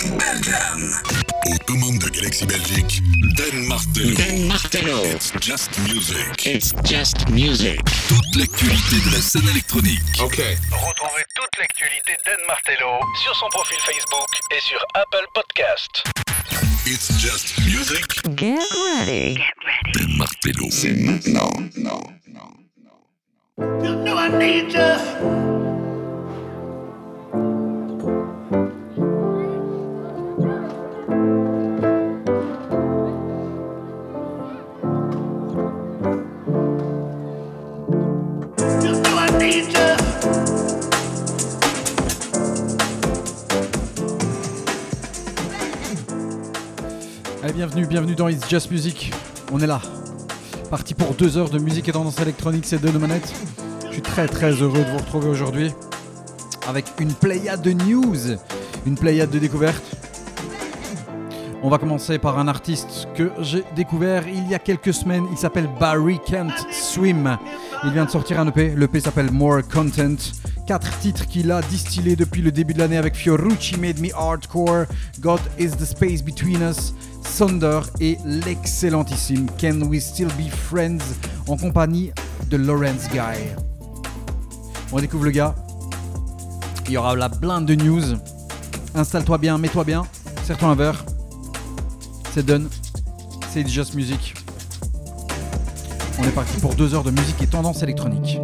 Aux commandes de Galaxy Belgique, Dan Martello. Dan Martello. It's just music. It's just music. Toute l'actualité de la scène électronique. Ok. Retrouvez toute l'actualité d'Anne Martello sur son profil Facebook et sur Apple Podcast. It's just music. Get ready. Dan Martello. C'est maintenant. You know I need you. You Allez, bienvenue, bienvenue dans It's Just Music. On est là. Parti pour deux heures de musique et tendance électronique, c'est de nos manettes. Je suis très très heureux de vous retrouver aujourd'hui avec une pléiade de news, une pléiade de découvertes. On va commencer par un artiste que j'ai découvert il y a quelques semaines. Il s'appelle Barry Can't Swim. Il vient de sortir un EP. L'EP s'appelle More Content. Quatre titres qu'il a distillés depuis le début de l'année avec Fiorucci Made Me Hardcore, God is the Space Between Us, Thunder et l'excellentissime Can We Still Be Friends en compagnie de Lawrence Guy. On découvre le gars. Il y aura la blinde de news. Installe-toi bien, mets-toi bien, serre-toi un verre. C'est done. C'est Just Music. On est parti pour deux heures de musique et tendance électronique.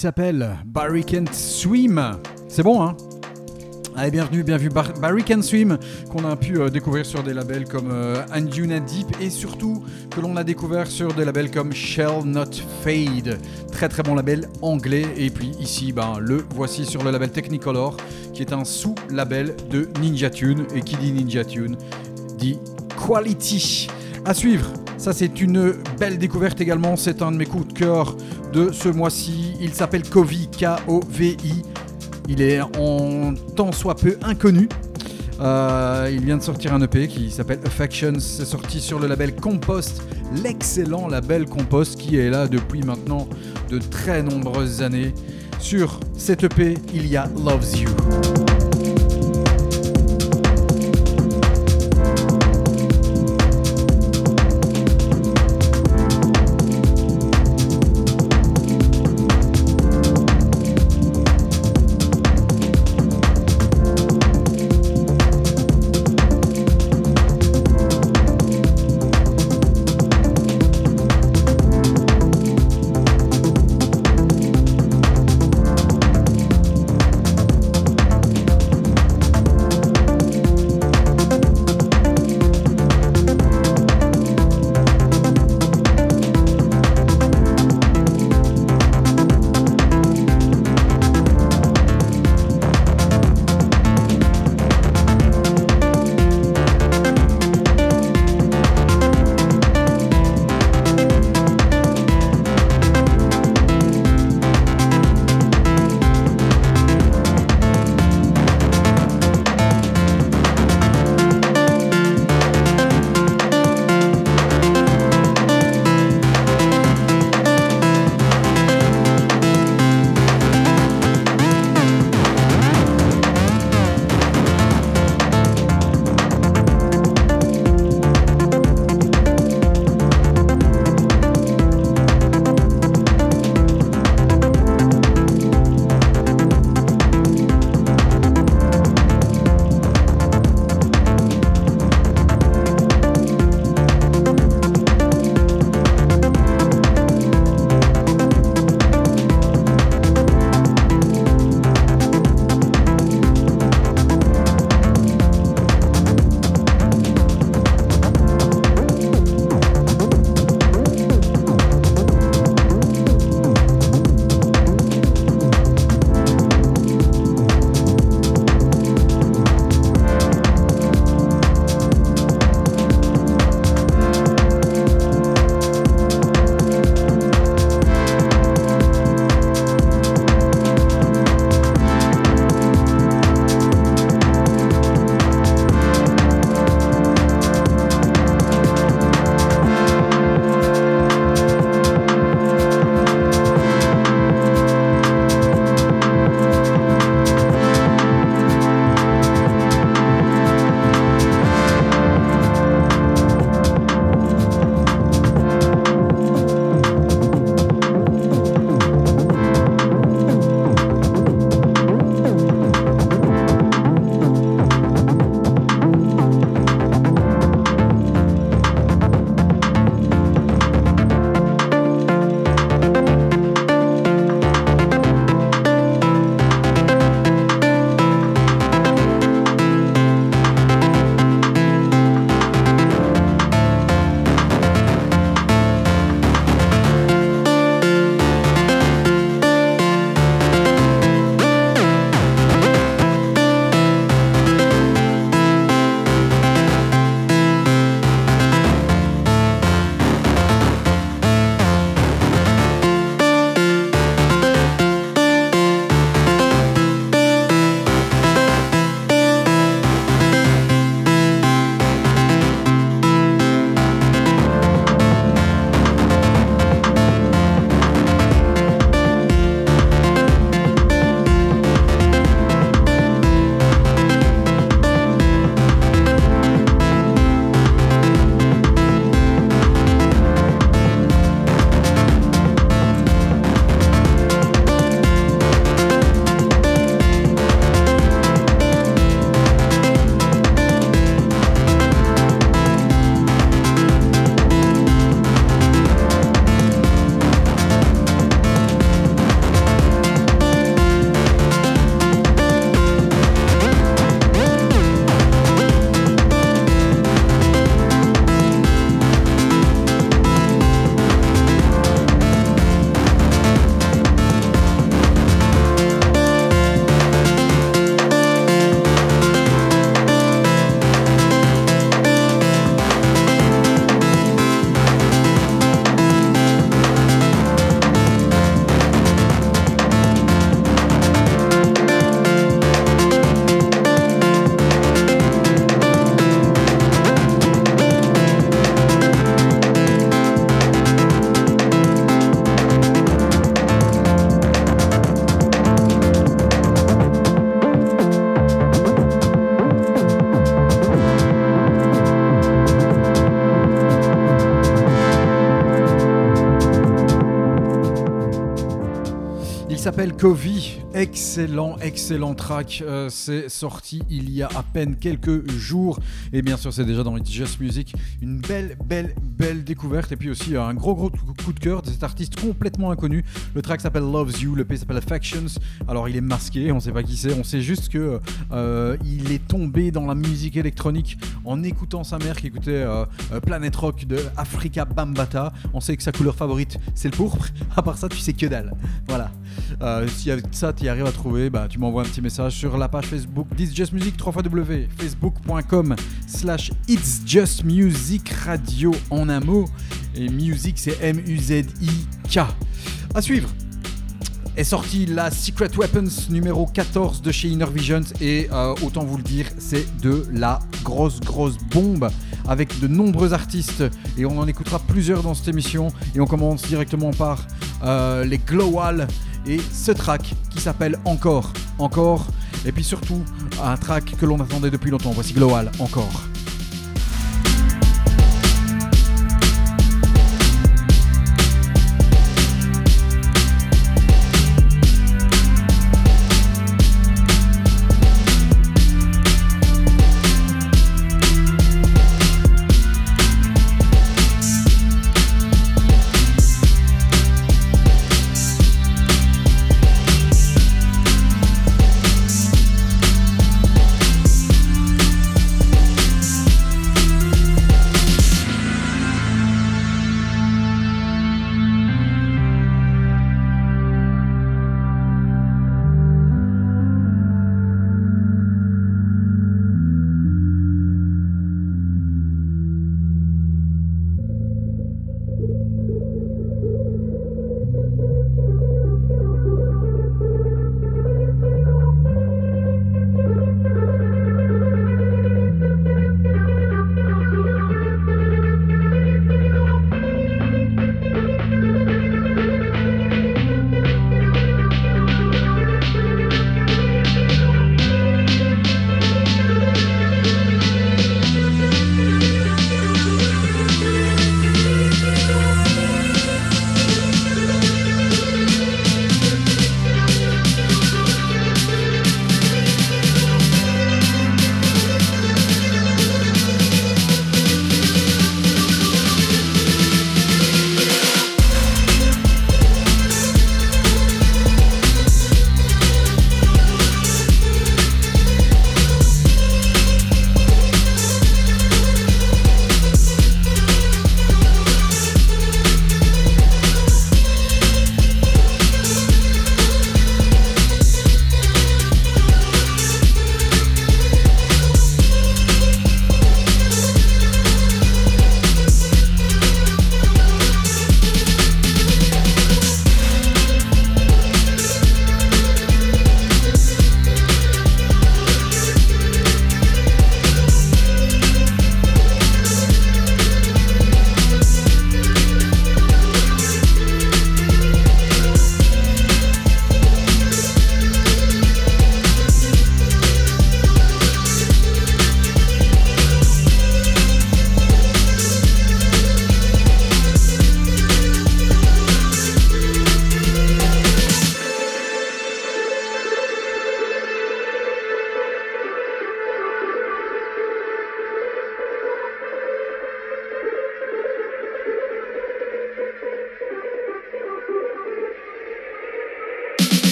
S'appelle Barry Can't Swim. C'est bon, hein? Allez, bienvenue, bienvenue. Bar- Barry Can Swim, qu'on a pu euh, découvrir sur des labels comme euh, Deep et surtout que l'on a découvert sur des labels comme Shall Not Fade. Très très bon label anglais. Et puis ici, ben, le voici sur le label Technicolor, qui est un sous-label de Ninja Tune. Et qui dit Ninja Tune dit Quality. À suivre. Ça, c'est une belle découverte également. C'est un de mes coups de cœur de ce mois-ci. Il s'appelle Kovi, K-O-V-I. Il est en tant soit peu inconnu. Euh, il vient de sortir un EP qui s'appelle Affections. C'est sorti sur le label Compost, l'excellent label Compost qui est là depuis maintenant de très nombreuses années. Sur cet EP, il y a Loves You. S'appelle. Excellent, excellent track. Euh, c'est sorti il y a à peine quelques jours. Et bien sûr, c'est déjà dans It's Just Music. Une belle, belle, belle découverte. Et puis aussi un gros, gros coup de cœur de cet artiste complètement inconnu. Le track s'appelle Loves You. Le P s'appelle Affections. Alors, il est masqué. On sait pas qui c'est. On sait juste que euh, il est tombé dans la musique électronique en écoutant sa mère qui écoutait euh, Planet Rock de Africa Bambata. On sait que sa couleur favorite, c'est le pourpre. À part ça, tu sais que dalle. Euh, si avec ça tu arrives à trouver, bah, tu m'envoies un petit message sur la page Facebook It's Just Music 3 facebook.com slash It's Just Music Radio en un mot. Et music c'est M-U-Z-I-K. À suivre est sortie la Secret Weapons numéro 14 de chez Inner Visions et euh, autant vous le dire, c'est de la grosse grosse bombe avec de nombreux artistes et on en écoutera plusieurs dans cette émission et on commence directement par euh, les Glowal et ce track qui s'appelle Encore, Encore, et puis surtout un track que l'on attendait depuis longtemps. Voici Global, Encore.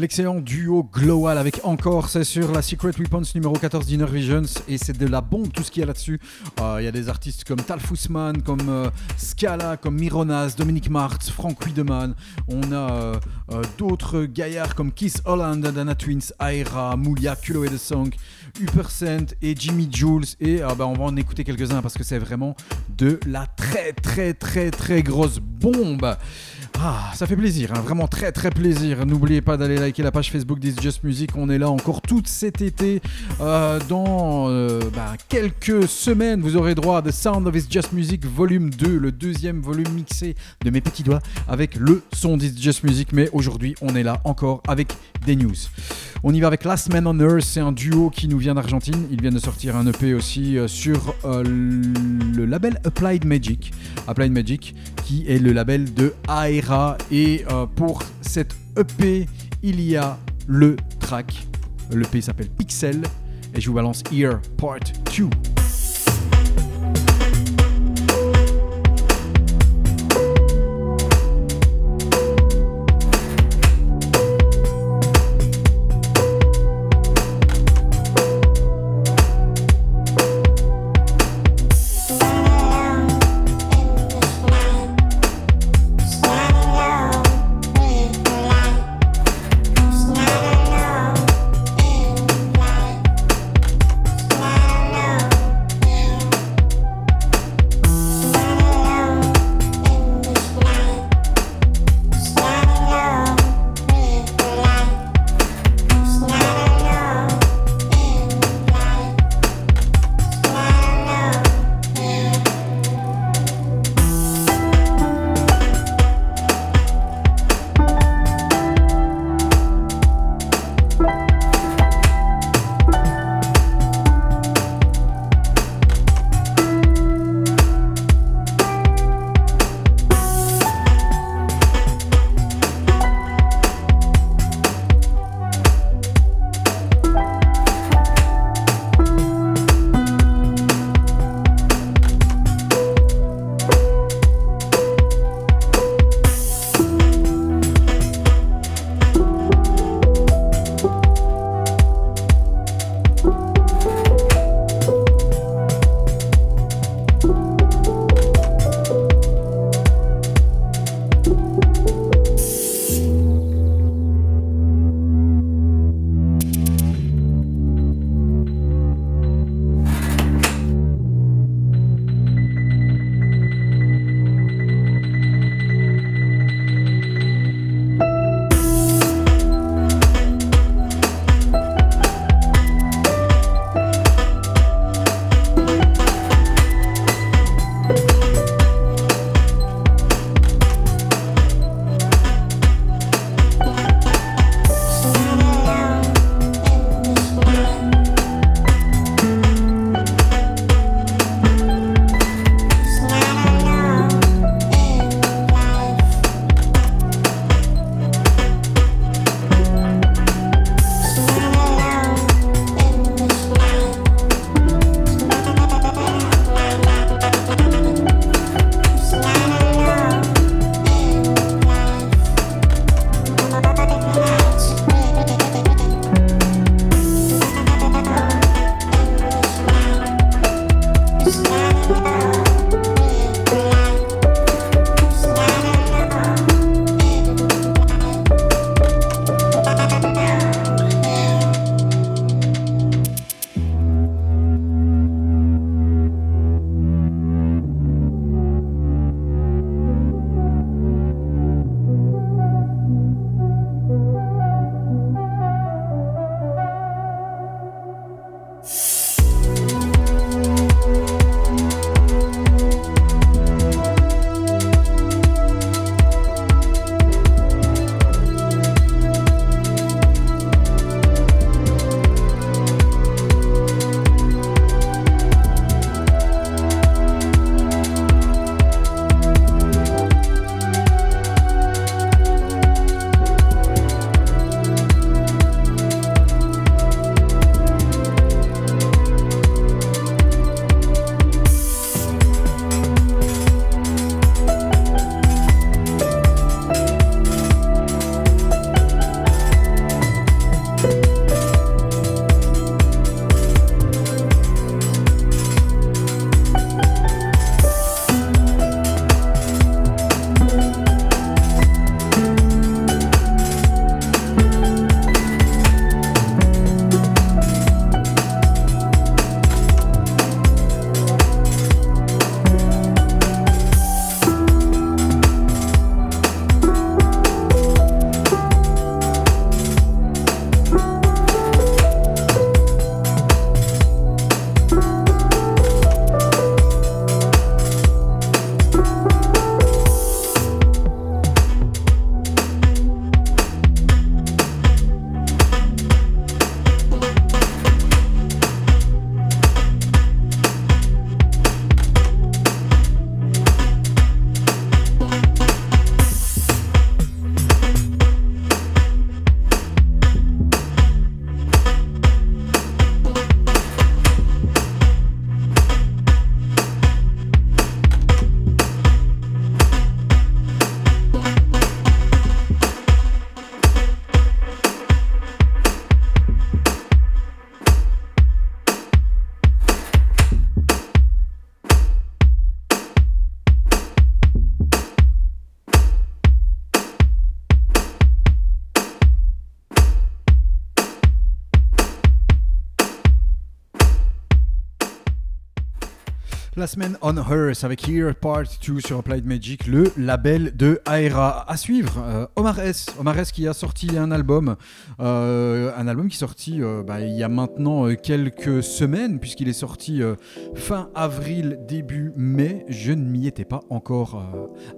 L'excellent duo Glowal avec encore, c'est sur la Secret Weapons numéro 14 d'Inner Visions et c'est de la bombe tout ce qu'il y a là-dessus. Euh, Il y a des artistes comme Tal Fussman, comme euh, Scala, comme Mironas, Dominic Martz, Frank Wiedemann. On a euh, d'autres gaillards comme Kiss Holland, Dana Twins, Aira, Moulia, Kulo et The Song, Upercent et Jimmy Jules. Et euh, bah, on va en écouter quelques-uns parce que c'est vraiment de la très très très très grosse bombe. Ah, ça fait plaisir, hein, vraiment très très plaisir. N'oubliez pas d'aller liker la page Facebook d'It's Just Music. On est là encore tout cet été. Euh, dans euh, bah, quelques semaines, vous aurez droit à The Sound of It's Just Music volume 2, le deuxième volume mixé de mes petits doigts avec le son d'It's Just Music. Mais aujourd'hui, on est là encore avec des news. On y va avec Last Man on Earth, c'est un duo qui nous vient d'Argentine. Ils viennent de sortir un EP aussi euh, sur euh, le label Applied Magic. Applied Magic, qui est le label de Aera. Et euh, pour cette EP, il y a le track. L'EP s'appelle Pixel. Et je vous balance Here Part 2. Last Man on Earth avec Here Part 2 sur Applied Magic, le label de Aera. À suivre, euh, Omar S. Omar S qui a sorti un album, euh, un album qui est sorti euh, bah, il y a maintenant quelques semaines, puisqu'il est sorti fin avril, début mai. Je ne m'y étais pas encore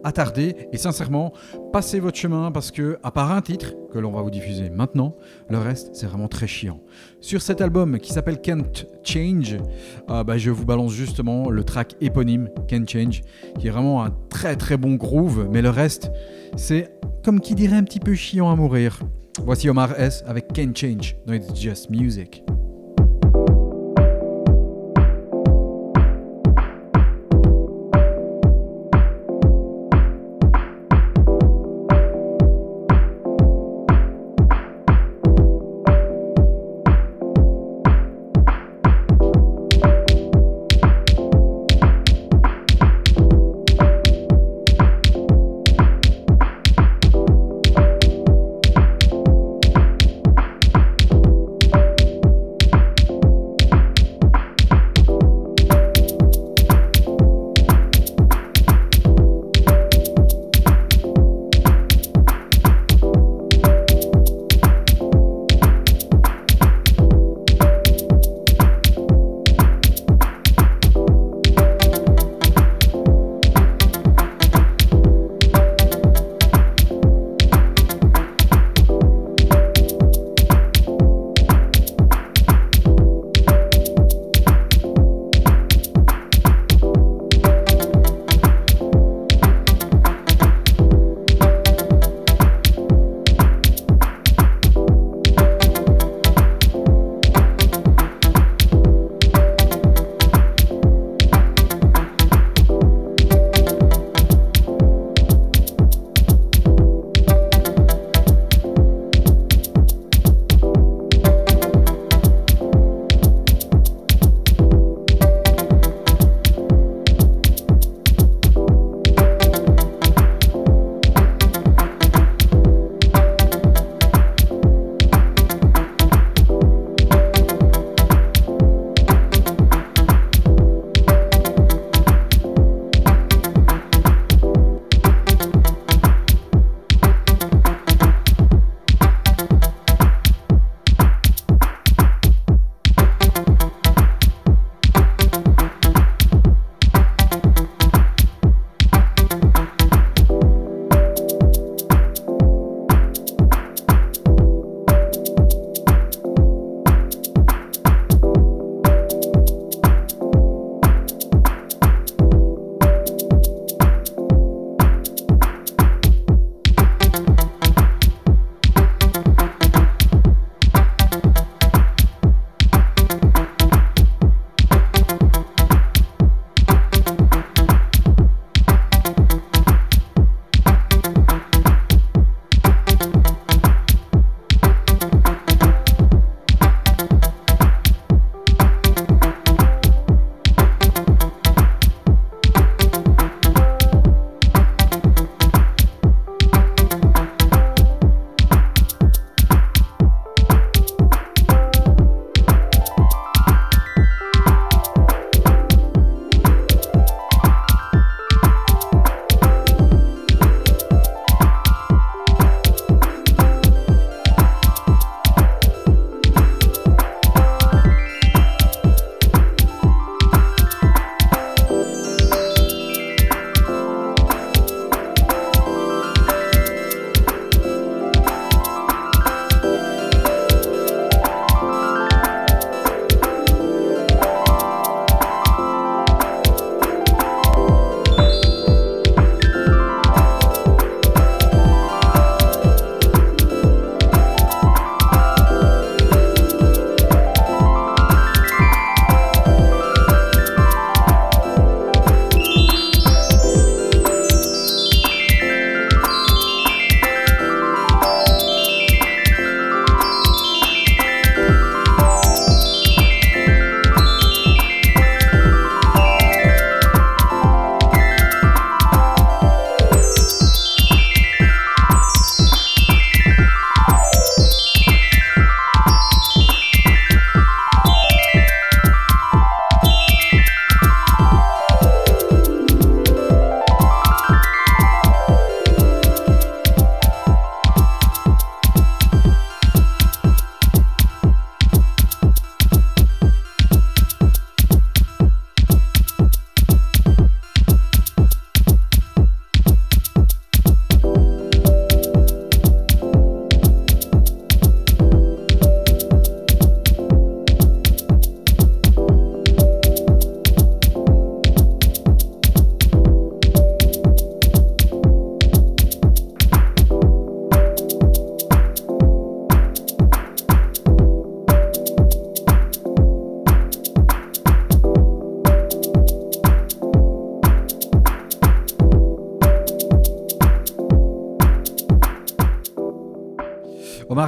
attardé. Et sincèrement, passez votre chemin parce que, à part un titre que l'on va vous diffuser maintenant, le reste c'est vraiment très chiant. Sur cet album qui s'appelle Can't Change, euh, bah, je vous balance justement le track éponyme Can't Change, qui est vraiment un très très bon groove, mais le reste, c'est comme qui dirait un petit peu chiant à mourir. Voici Omar S avec Can't Change dans It's Just Music.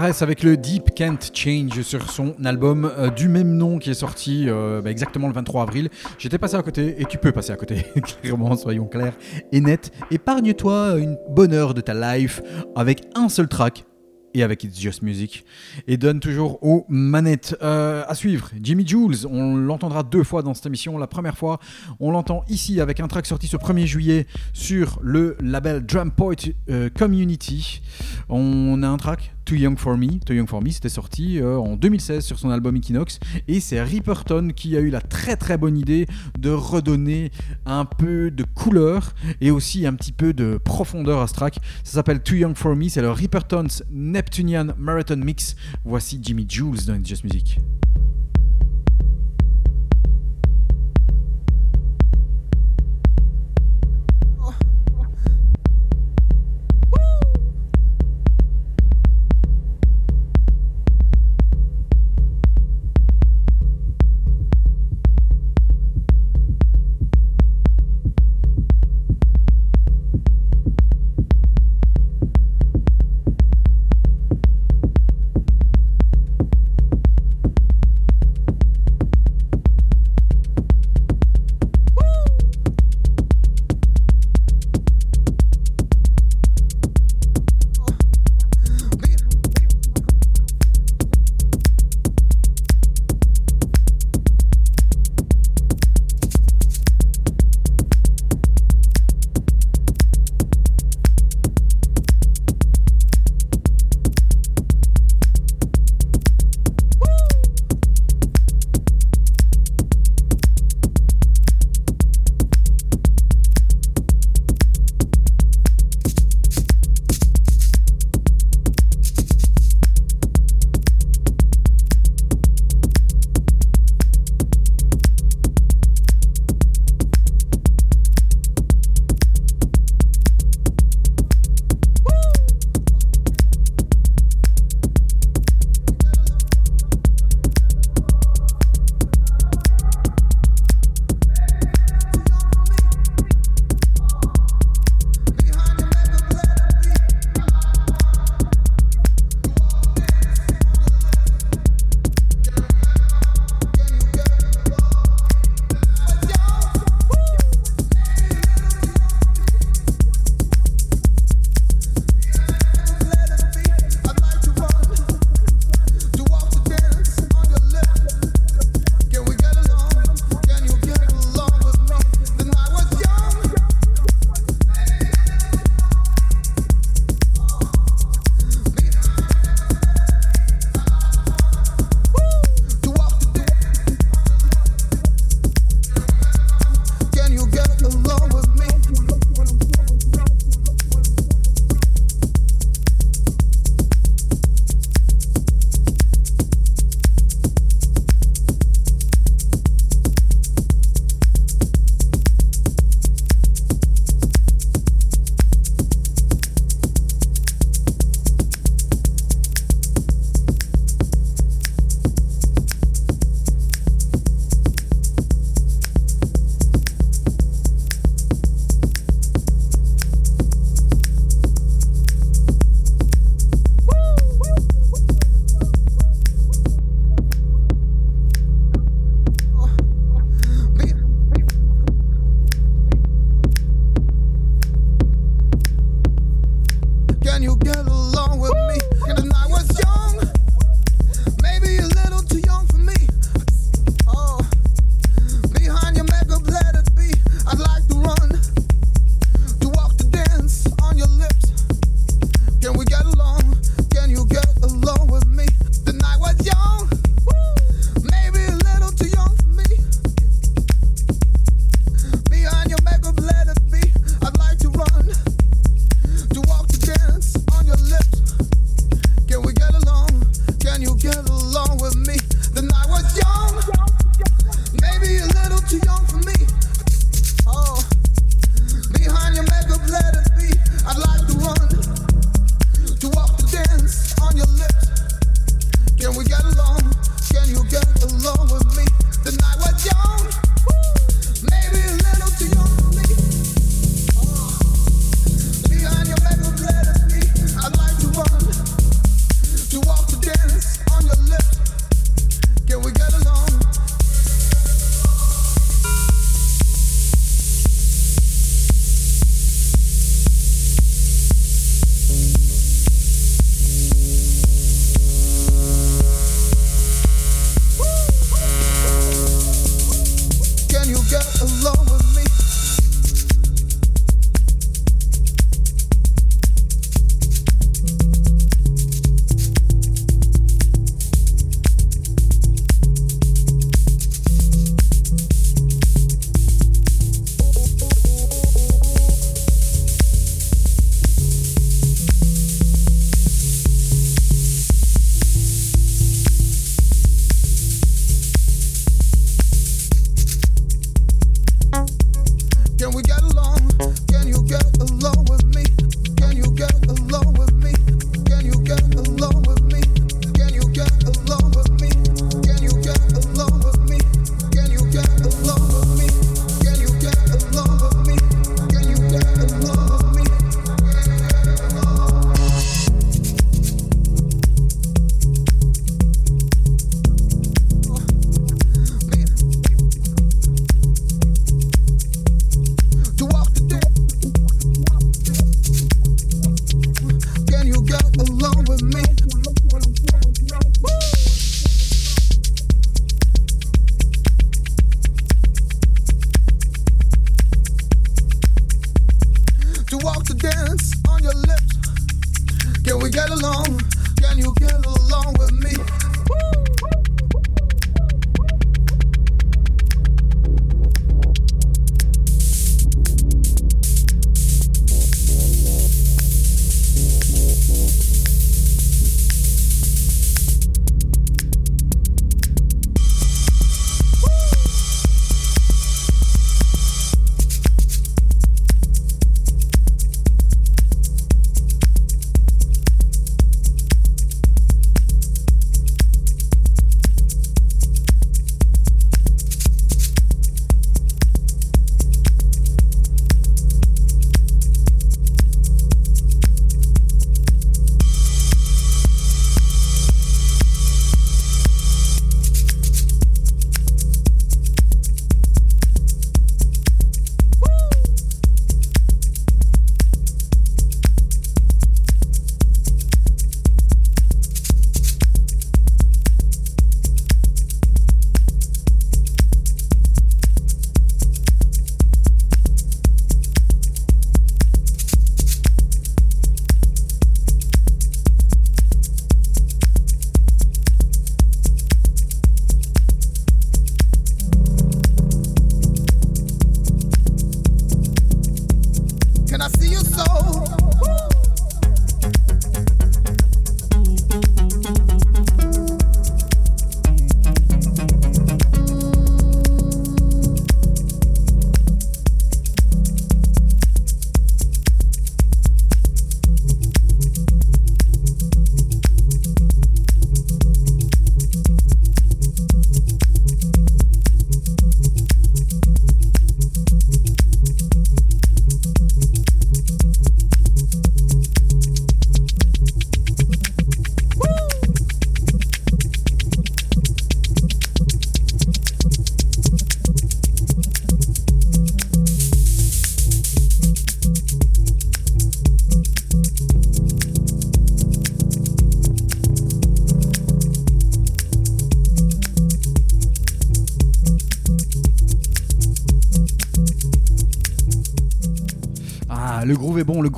Avec le Deep Can't Change sur son album euh, du même nom qui est sorti euh, bah, exactement le 23 avril. J'étais passé à côté et tu peux passer à côté, clairement, soyons clairs et nets. Épargne-toi une bonne heure de ta life avec un seul track et avec It's Just Music. Et donne toujours aux manettes. Euh, à suivre, Jimmy Jules, on l'entendra deux fois dans cette émission. La première fois, on l'entend ici avec un track sorti ce 1er juillet sur le label Drum Point euh, Community. On a un track Too Young For Me. Too Young For Me, c'était sorti euh, en 2016 sur son album Equinox. Et c'est Ripperton qui a eu la très très bonne idée de redonner un peu de couleur et aussi un petit peu de profondeur à ce track. Ça s'appelle Too Young For Me. C'est le Ripperton's Neptunian Marathon Mix. Voici Jimmy Jules dans Just Music.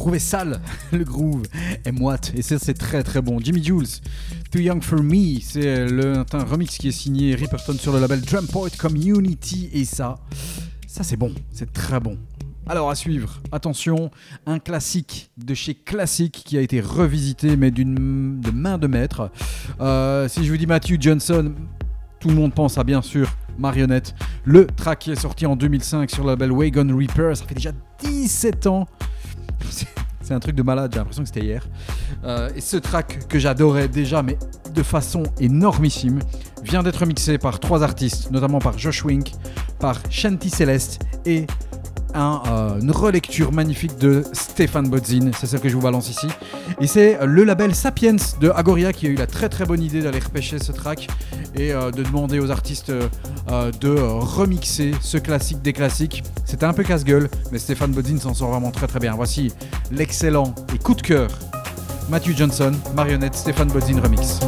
Groove sale, le groove est moite, et c'est très très bon. Jimmy Jules, Too Young for Me, c'est le, un remix qui est signé Ripperton sur le label Drum Point Community, et ça, ça c'est bon, c'est très bon. Alors à suivre, attention, un classique de chez Classic qui a été revisité mais d'une de main de maître. Euh, si je vous dis Matthew Johnson, tout le monde pense à bien sûr Marionnette. Le track qui est sorti en 2005 sur le label Wagon Reaper, ça fait déjà 17 ans. C'est- un truc de malade, j'ai l'impression que c'était hier. Euh, et ce track que j'adorais déjà, mais de façon énormissime, vient d'être mixé par trois artistes, notamment par Josh Wink, par Shanti Celeste et euh, une relecture magnifique de Stéphane Bodzin, c'est celle que je vous balance ici. Et c'est le label Sapiens de Agoria qui a eu la très très bonne idée d'aller repêcher ce track et euh, de demander aux artistes euh, euh, de euh, remixer ce classique des classiques. C'était un peu casse-gueule, mais Stéphane Bodzin s'en sort vraiment très très bien. Voici l'excellent et coup de cœur Matthew Johnson, marionnette Stéphane Bodzin remix.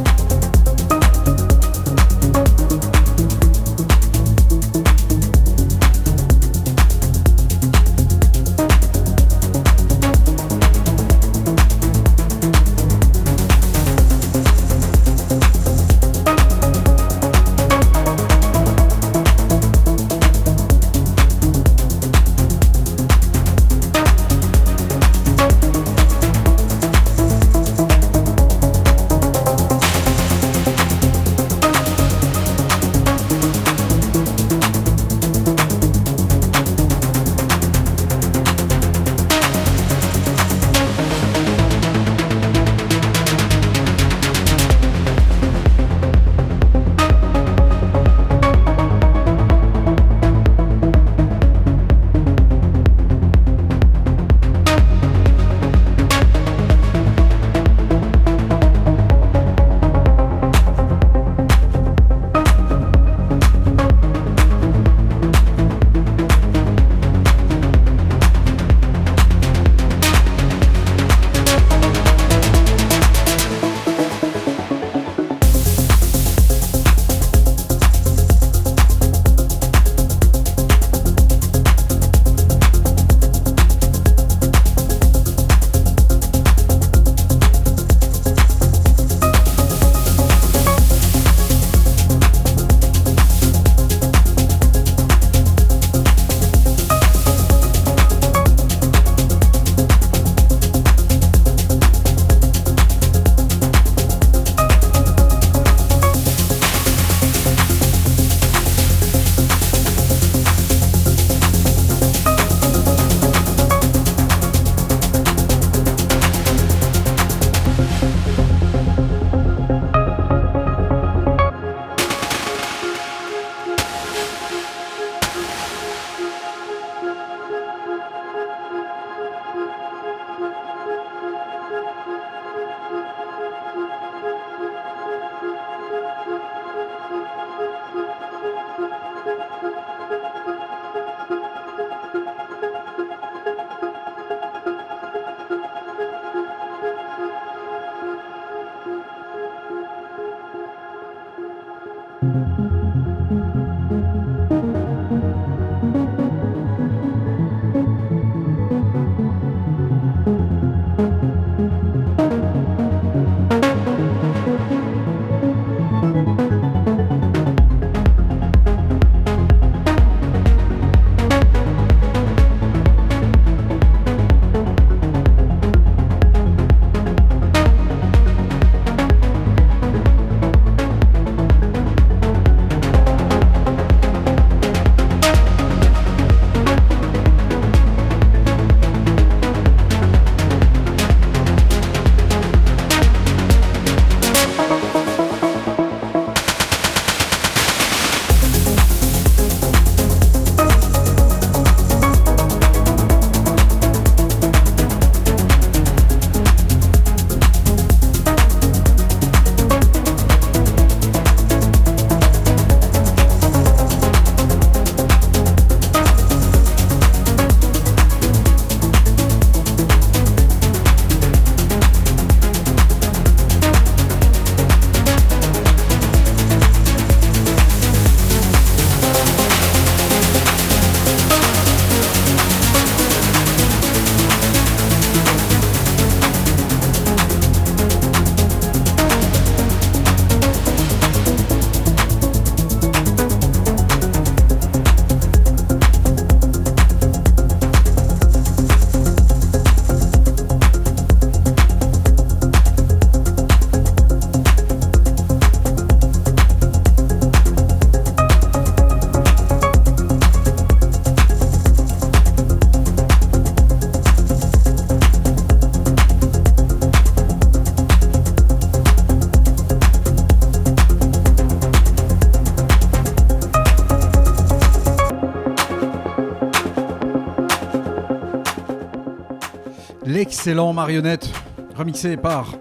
Excellent marionnette remixé par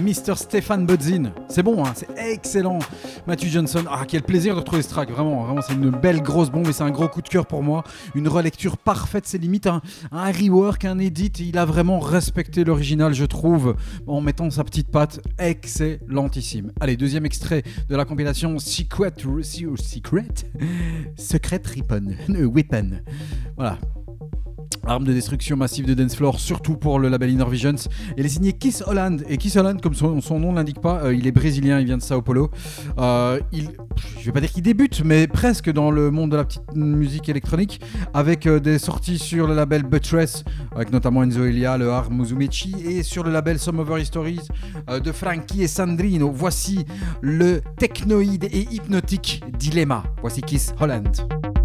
Mr. Stéphane Budzin. C'est bon, hein, c'est excellent. Matthew Johnson, ah quel plaisir de retrouver ce track, vraiment, vraiment c'est une belle grosse bombe et c'est un gros coup de cœur pour moi. Une relecture parfaite, c'est limite un, rework, un edit. Il a vraiment respecté l'original, je trouve, en mettant sa petite patte excellentissime. Allez, deuxième extrait de la compilation Secret, Secret, Secret Weapon. Voilà, Arme de destruction massive de dance floor, surtout pour le label Inner Visions. Il est signé Kiss Holland. Et Kiss Holland, comme son, son nom l'indique pas, euh, il est brésilien, il vient de Sao Paulo. Euh, il, je vais pas dire qu'il débute, mais presque dans le monde de la petite musique électronique, avec euh, des sorties sur le label Buttress, avec notamment Enzo Elia, le Har Muzumichi, et sur le label Some Over Stories euh, de Frankie et Sandrino. Voici le technoïde et hypnotique dilemma. Voici Kiss Holland.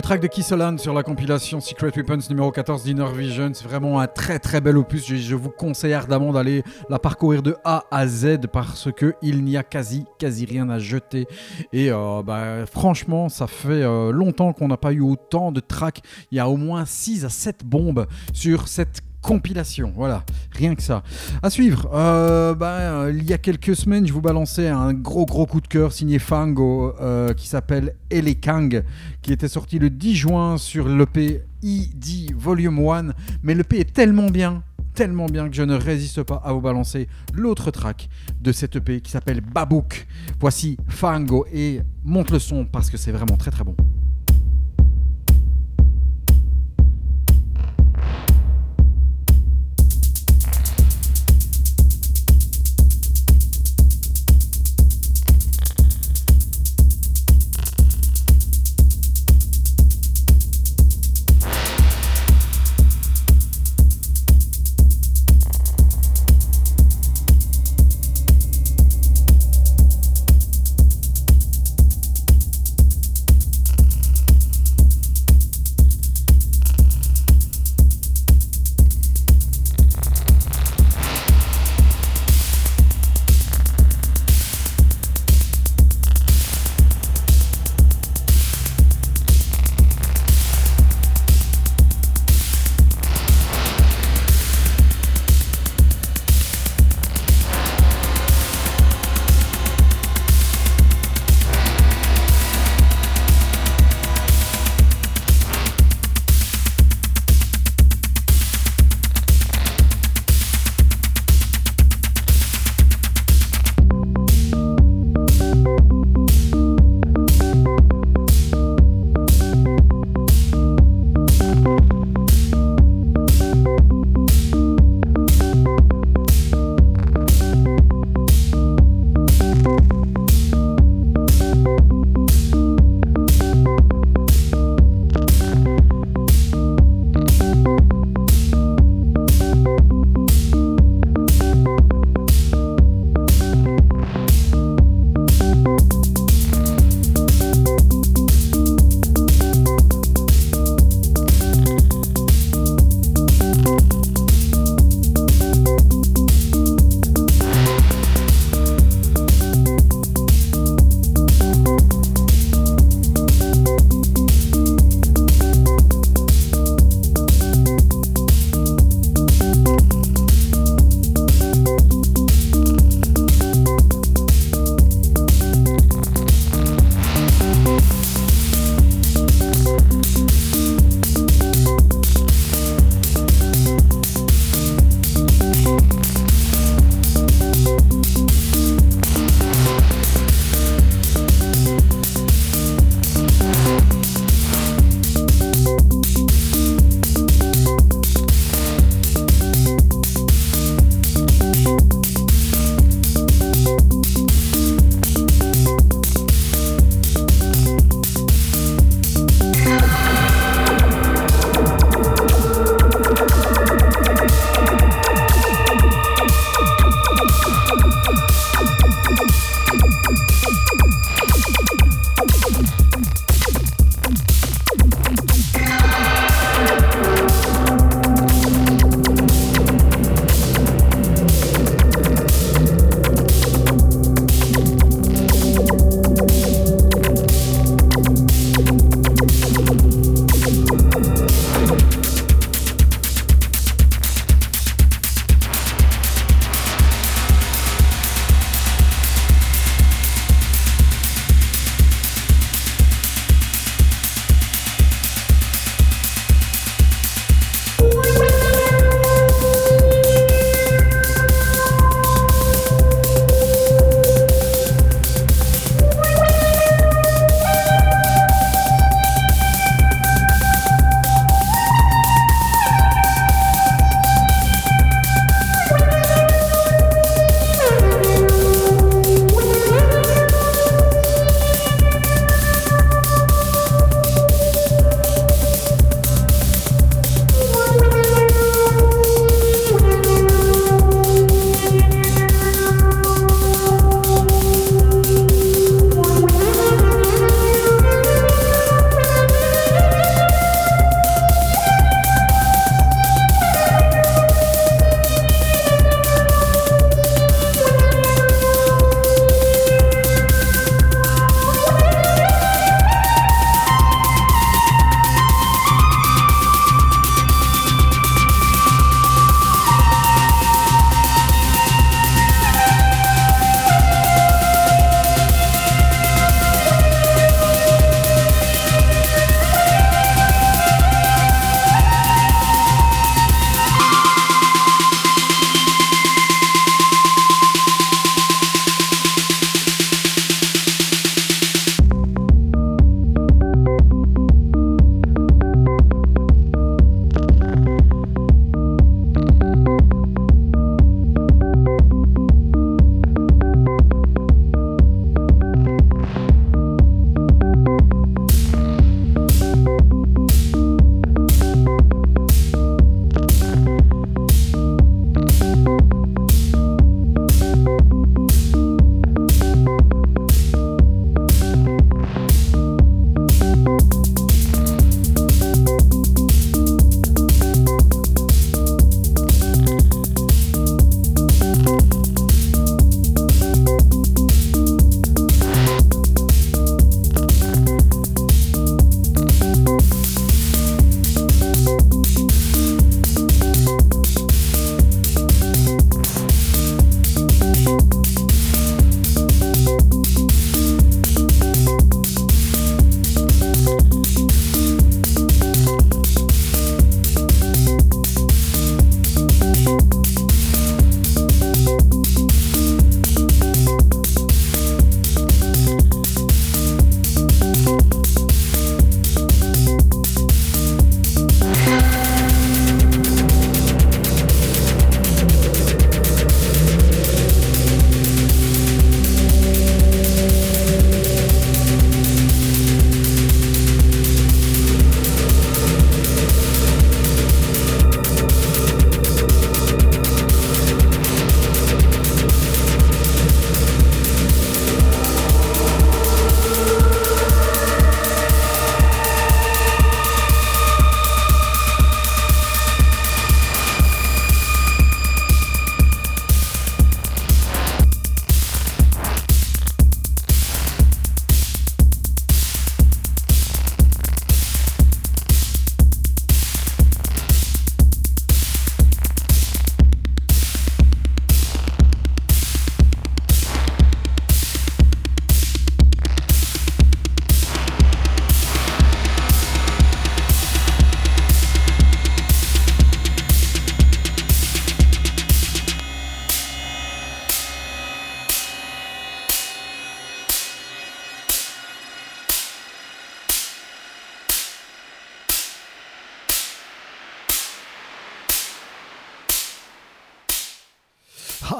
Track de Kissoland sur la compilation Secret Weapons numéro 14 d'Inner Vision. C'est vraiment un très très bel opus. Je, je vous conseille ardemment d'aller la parcourir de A à Z parce que il n'y a quasi quasi rien à jeter. Et euh, bah, franchement, ça fait euh, longtemps qu'on n'a pas eu autant de tracks. Il y a au moins 6 à 7 bombes sur cette compilation. Voilà, rien que ça. À suivre, euh, bah, euh, il y a quelques semaines, je vous balançais un gros gros coup de cœur signé Fango euh, qui s'appelle Elekang, qui était sorti le 10 juin sur l'EP ID Volume 1. Mais l'EP est tellement bien, tellement bien que je ne résiste pas à vous balancer l'autre track de cette EP qui s'appelle Babouk. Voici Fango et monte le son parce que c'est vraiment très très bon.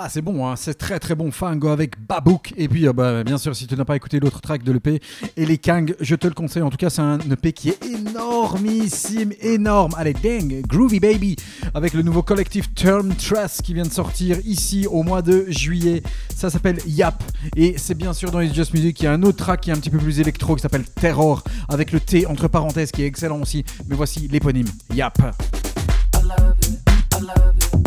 Ah, c'est bon, hein, c'est très très bon. Fango avec Babouk. Et puis, euh, bah, bien sûr, si tu n'as pas écouté l'autre track de l'EP et les Kang, je te le conseille. En tout cas, c'est un EP qui est énormissime, énorme. Allez, dang, Groovy Baby, avec le nouveau collectif Term Trust qui vient de sortir ici au mois de juillet. Ça s'appelle Yap. Et c'est bien sûr dans It's Just Music, il y a un autre track qui est un petit peu plus électro qui s'appelle Terror, avec le T entre parenthèses qui est excellent aussi. Mais voici l'éponyme Yap. Quand un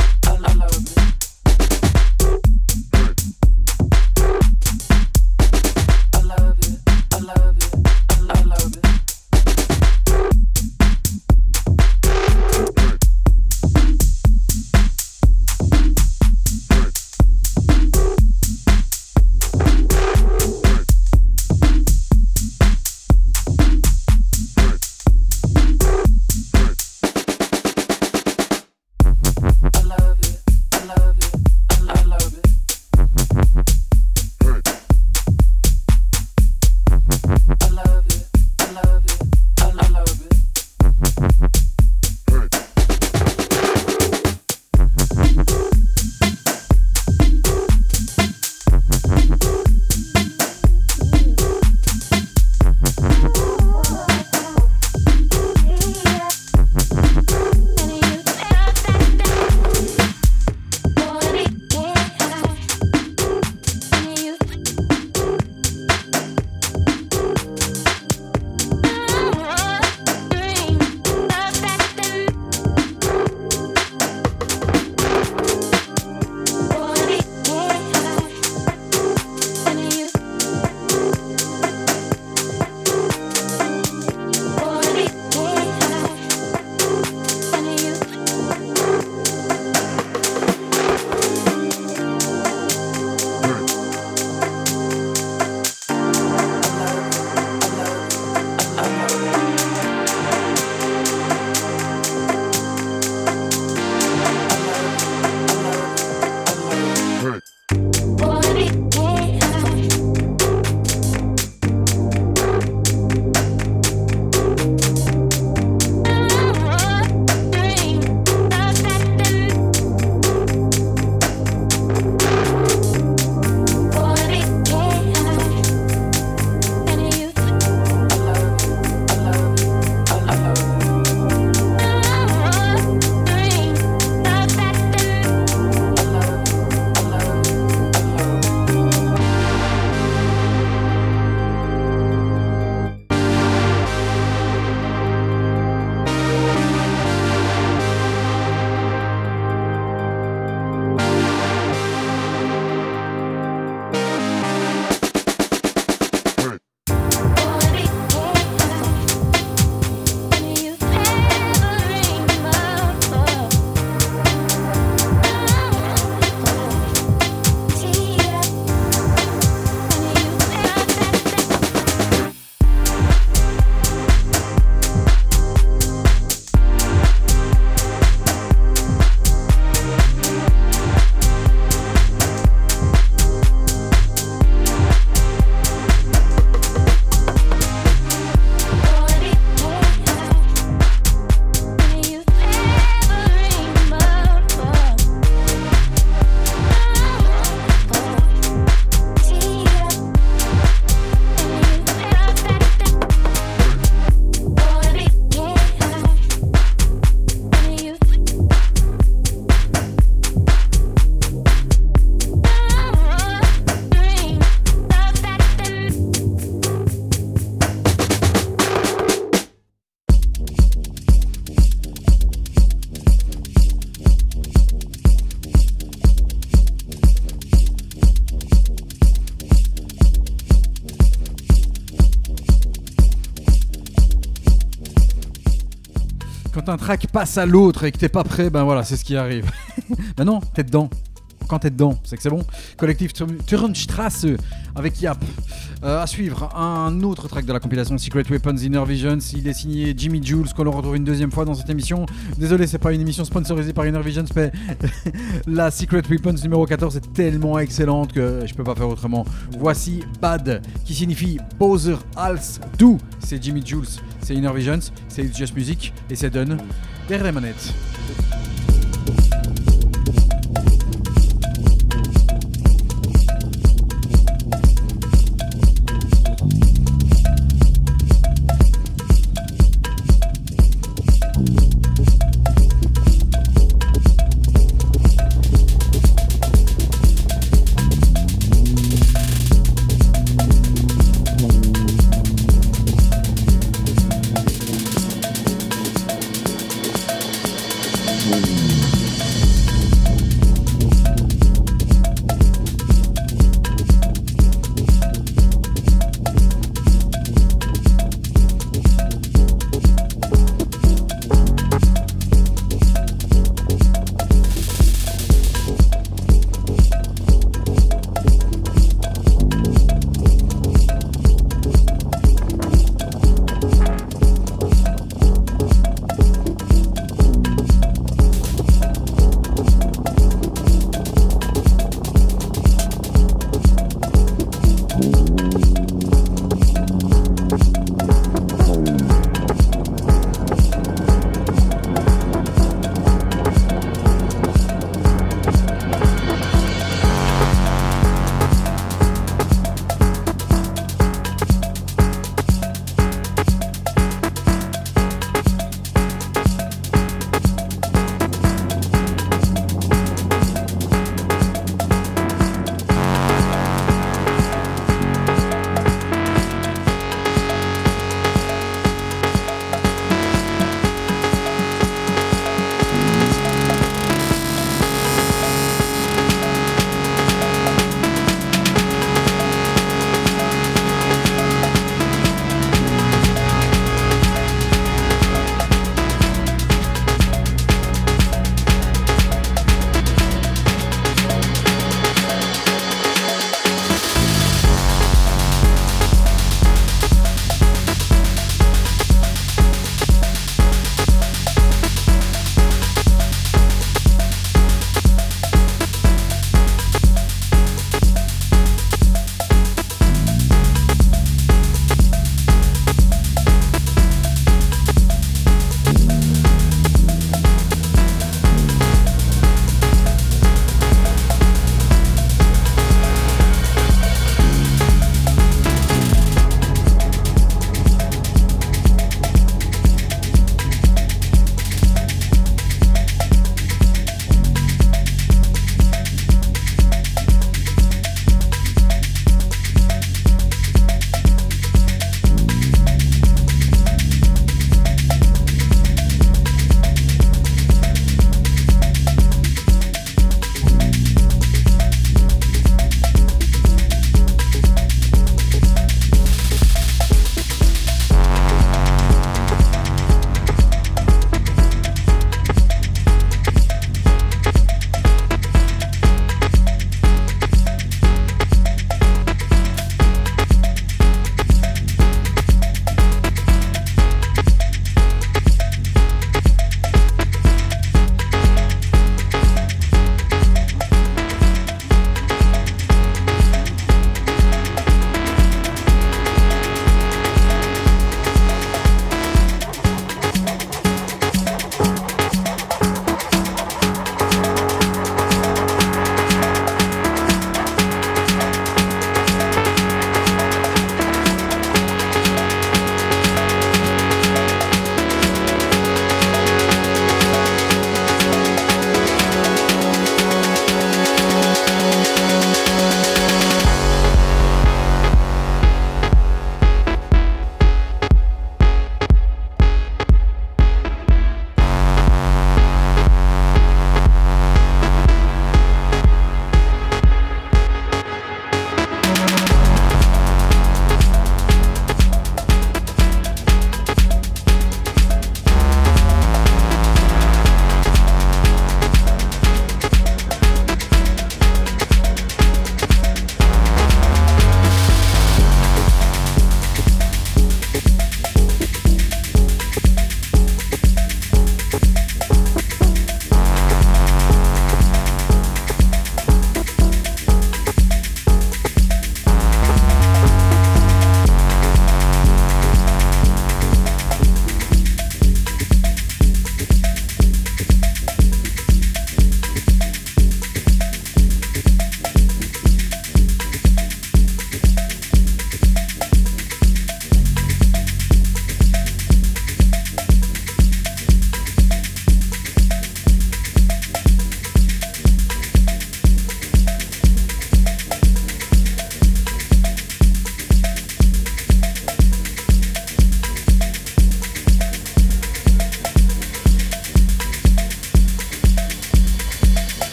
track passe à l'autre et que t'es pas prêt, ben voilà, c'est ce qui arrive. ben non, t'es dedans. Quand t'es dedans, c'est que c'est bon. Collectif Turnstrasse avec Yap. Euh, à suivre, un autre track de la compilation Secret Weapons Inner Visions. Il est signé Jimmy Jules, qu'on le retrouve une deuxième fois dans cette émission. Désolé, c'est pas une émission sponsorisée par Inner Visions, mais la Secret Weapons numéro 14 est tellement excellente que je peux pas faire autrement. Voici Bad, qui signifie Bowser Hals Do. C'est Jimmy Jules, c'est Inner Visions, c'est It's Just Music et c'est Done. Derrière les manettes.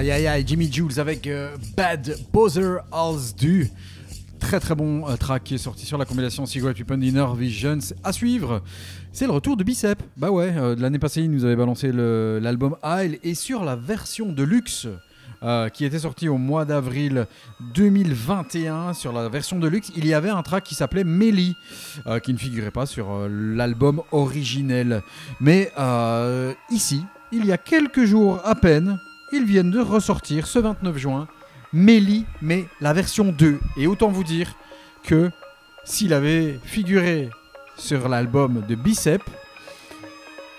Aïe aïe aïe, Jimmy Jules avec euh, Bad Bother Als Du. Très très bon euh, track qui est sorti sur la compilation Cigarette Weapon Inner Visions. À suivre, c'est le retour de Bicep. Bah ouais, euh, l'année passée, il nous avait balancé l'album Isle et sur la version de luxe. euh, qui était sortie au mois d'avril 2021 sur la version de luxe, il y avait un track qui s'appelait Melly, qui ne figurait pas sur l'album originel. Mais ici, il y a quelques jours à peine, ils viennent de ressortir ce 29 juin Melly, mais la version 2. Et autant vous dire que s'il avait figuré sur l'album de Bicep,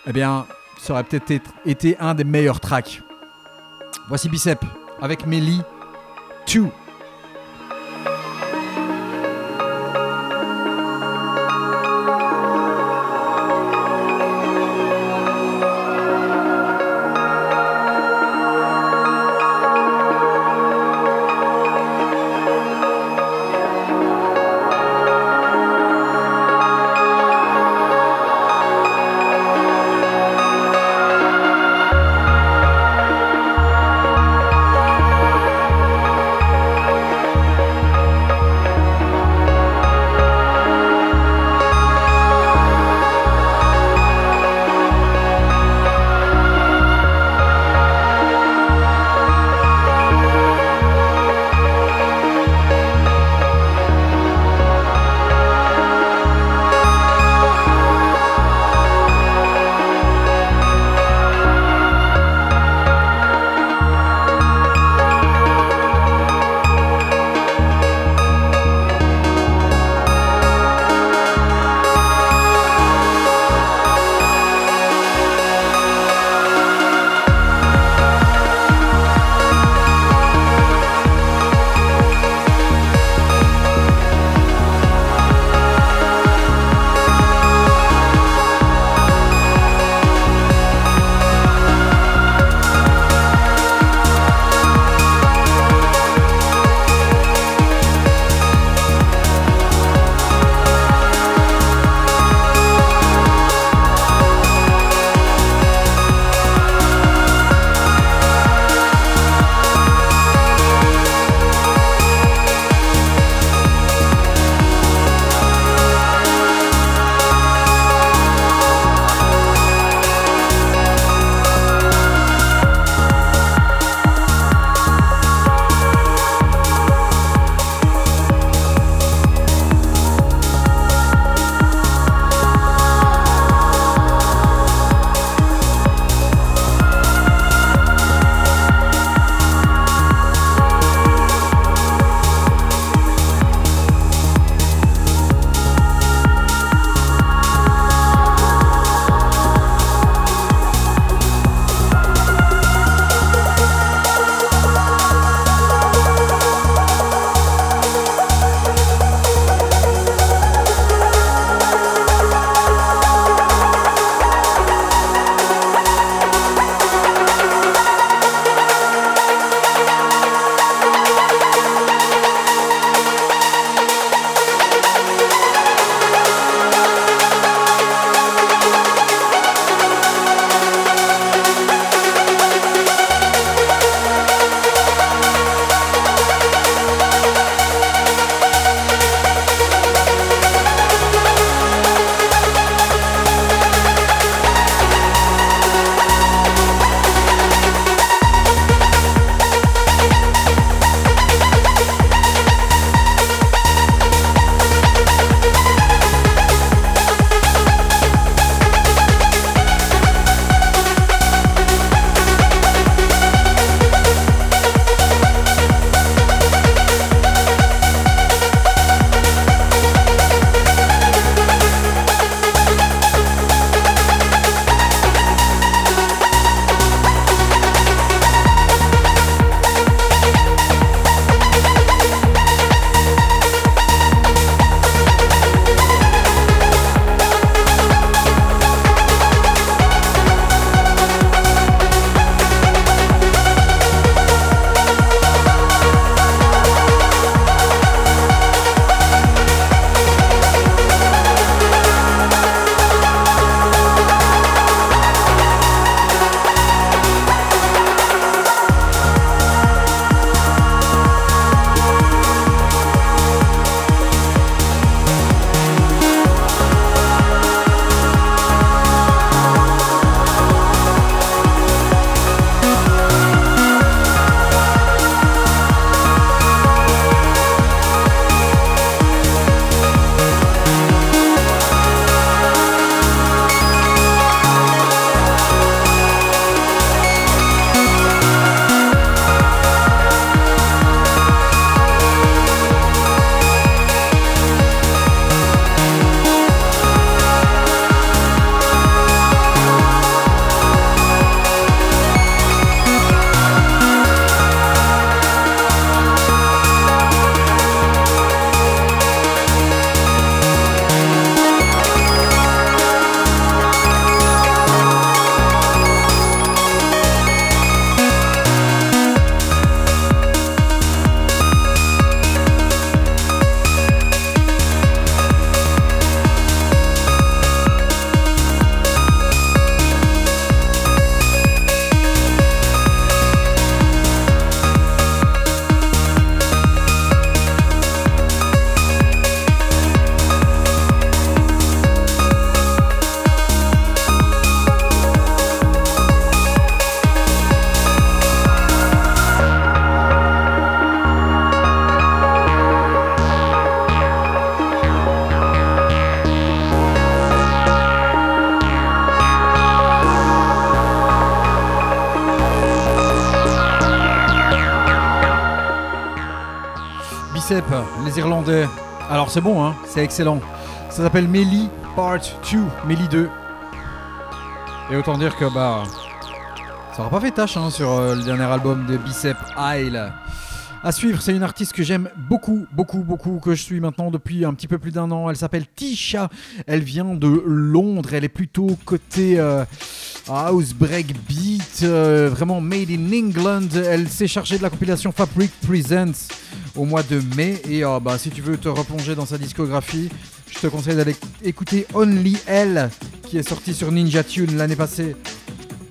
eh bien, ça aurait peut-être été- un des meilleurs tracks. Voici Bicep avec Melly 2. Irlandais. Alors c'est bon, hein, c'est excellent. Ça s'appelle Melly Part 2, Melly 2. Et autant dire que bah ça aura pas fait tâche hein, sur euh, le dernier album de Bicep Isle. À suivre, c'est une artiste que j'aime beaucoup, beaucoup, beaucoup, que je suis maintenant depuis un petit peu plus d'un an. Elle s'appelle Tisha. Elle vient de Londres. Elle est plutôt côté euh, house break beat, euh, vraiment made in England. Elle s'est chargée de la compilation Fabric Presents au mois de mai. Et euh, bah, si tu veux te replonger dans sa discographie, je te conseille d'aller écouter Only Elle, qui est sorti sur Ninja Tune l'année passée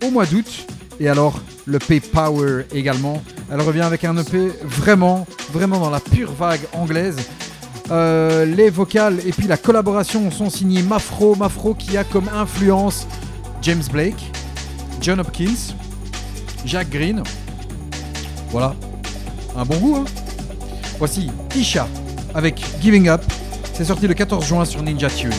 au mois d'août. Et alors, le P Power également. Elle revient avec un EP vraiment, vraiment dans la pure vague anglaise. Euh, les vocales et puis la collaboration sont signés Mafro. Mafro qui a comme influence James Blake, John Hopkins, Jack Green. Voilà. Un bon goût, hein Voici Tisha avec Giving Up. C'est sorti le 14 juin sur Ninja Tune.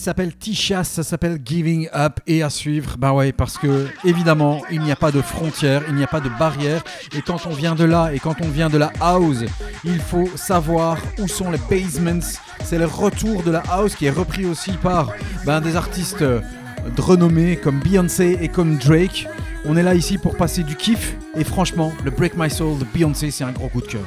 S'appelle Tisha, ça s'appelle Giving Up et à suivre. Bah ouais, parce que évidemment, il n'y a pas de frontières, il n'y a pas de barrières. Et quand on vient de là et quand on vient de la house, il faut savoir où sont les basements. C'est le retour de la house qui est repris aussi par ben, des artistes euh, de renommée comme Beyoncé et comme Drake. On est là ici pour passer du kiff et franchement, le Break My Soul de Beyoncé, c'est un gros coup de cœur.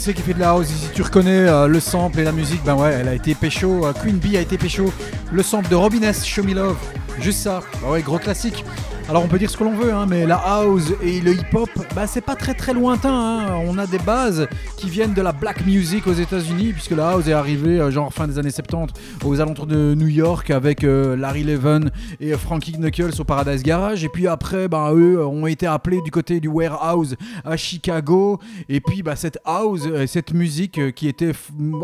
Beyoncé qui fait de la house, si tu reconnais euh, le sample et la musique, ben ouais elle a été pécho, euh, Queen Bee a été pécho, le sample de Robin S, Show Me Love, juste ça, bah ouais gros classique. Alors on peut dire ce que l'on veut, hein, mais la house et le hip-hop, bah c'est pas très très lointain. hein. On a des bases qui viennent de la black music aux États-Unis, puisque la house est arrivée euh, genre fin des années 70 aux alentours de New York avec euh, Larry Levan et euh, Frankie Knuckles au Paradise Garage. Et puis après, bah, eux ont été appelés du côté du warehouse à Chicago. Et puis bah, cette house, cette musique qui était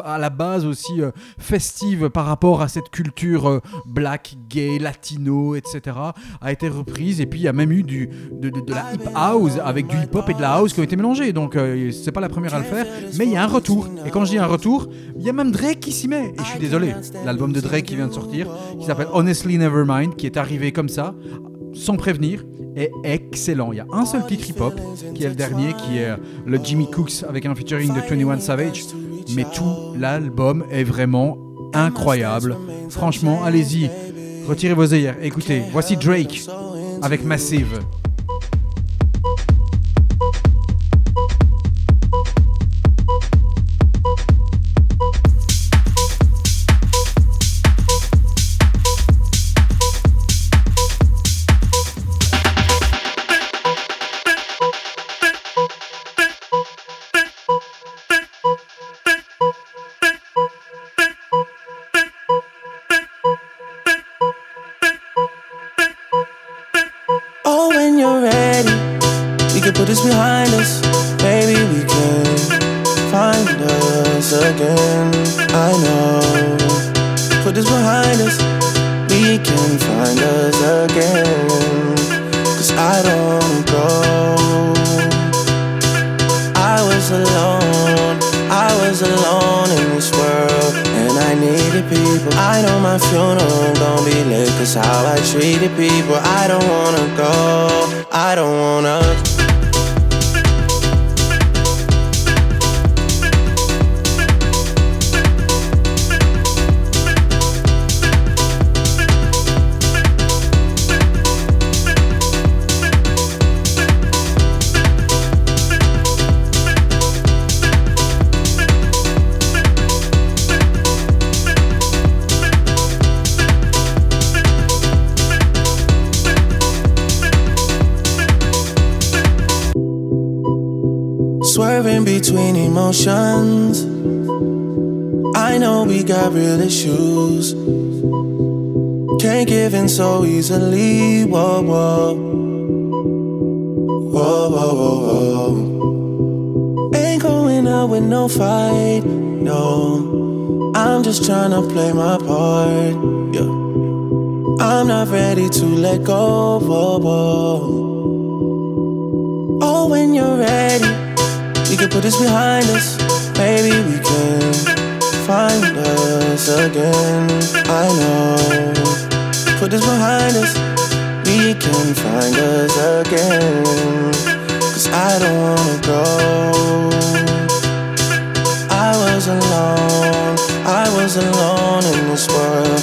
à la base aussi festive par rapport à cette culture black, gay, latino, etc., a été reprise 70s et puis il y a même eu de, la hip house avec du hip hop et de la house qui ont été mélangés. Donc euh, c'est pas la première à le faire, mais il y a un retour. Et quand je dis un retour, il y a même Drake qui s'y met. Et je suis désolé, l'album de Drake qui vient de sortir, qui s'appelle Honestly Nevermind, qui est arrivé comme ça, sans prévenir, est excellent. Il y a un seul titre hip hop qui est le dernier, qui est euh, le Jimmy Cooks avec un featuring de 21 Savage. Mais tout l'album est vraiment incroyable. Franchement, allez-y, retirez vos œillères. Écoutez, voici Drake avec Massive. Oh, when you're ready, we can put this behind us. Maybe we can find us again. I know. Put this behind us, we can find us again. Cause I don't wanna go. I was alone, I was alone in this world,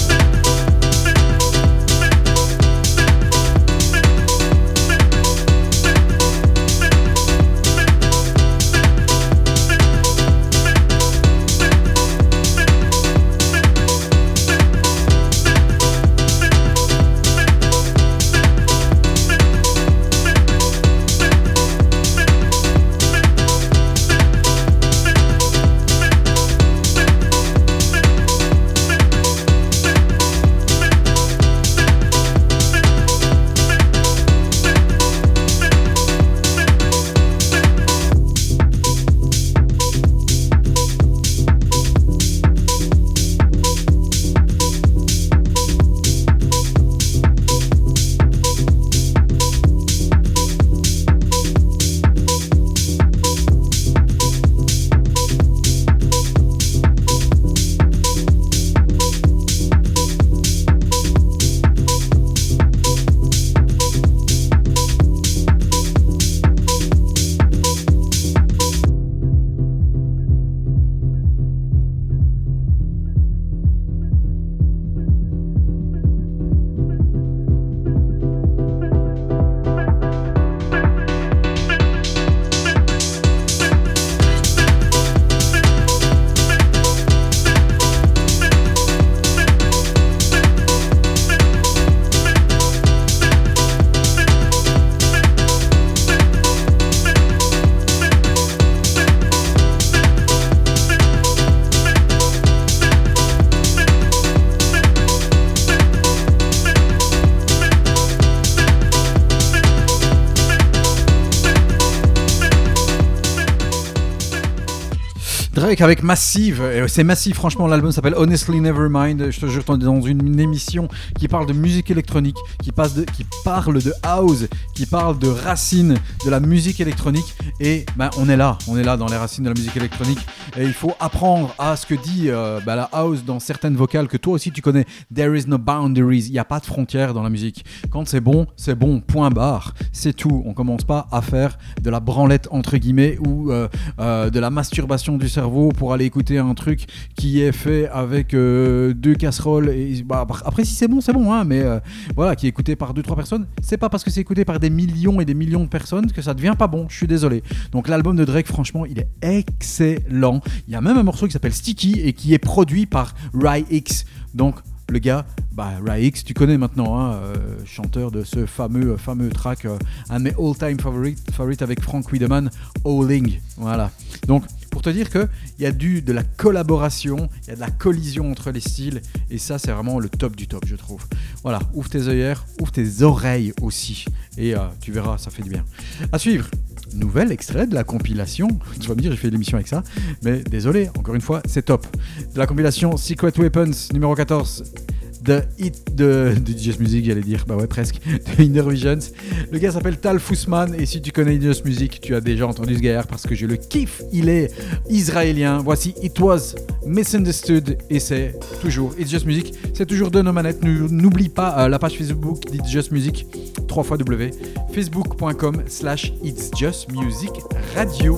Avec Massive, c'est massif, franchement l'album s'appelle Honestly Nevermind, je te jure, on est dans une, émission qui parle de musique électronique, qui, qui parle de house, qui parle de racines de la musique électronique, et ben, on est là, on est là dans les racines de la musique électronique, et il faut apprendre à ce que dit euh, ben, la house dans certaines vocales que toi aussi tu connais, There is no boundaries, il n'y a pas de frontières dans la musique. Quand c'est bon, c'est bon, point barre, c'est tout, on commence pas à faire de la branlette entre guillemets ou euh, euh, de la masturbation du cerveau pour aller écouter un truc qui est fait avec deux casseroles. Et, bah, après, si c'est bon, c'est bon, hein, mais voilà, qui est écouté par deux trois personnes, c'est pas parce que c'est écouté par des millions et des millions de personnes que ça devient pas bon. Je suis désolé. Donc l'album de Drake, franchement, il est excellent. Il y a même un morceau qui s'appelle Sticky et qui est produit par Rai X. Donc le gars, bah, X, tu connais maintenant, hein, euh, chanteur de ce fameux, fameux track, euh, un de mes all-time favorites favorite avec Frank Wiedemann, Owling. Voilà. Donc, pour te dire qu'il y a du, de la collaboration, il y a de la collision entre les styles, et ça, c'est vraiment le top du top, je trouve. Voilà, ouvre tes œillères, ouvre tes oreilles aussi, et euh, tu verras, ça fait du bien. À suivre, nouvel extrait de la compilation. Tu vas me dire, j'ai fait l'émission avec ça, mais désolé, encore une fois, c'est top. De la compilation Secret Weapons numéro 14 de Hit de, de Just Music, j'allais dire, bah ouais, presque, de Inner Visions. Le gars s'appelle Tal Fussman, et si tu connais Just Music, tu as déjà entendu ce gars parce que je le kiffe. Il est israélien. Voici It Was Misunderstood, et c'est toujours It's Just Music. C'est toujours de nos manettes. N'oublie pas euh, la page Facebook d'It's Just Music, 3 fois W, facebook.com slash It's Just Music Radio.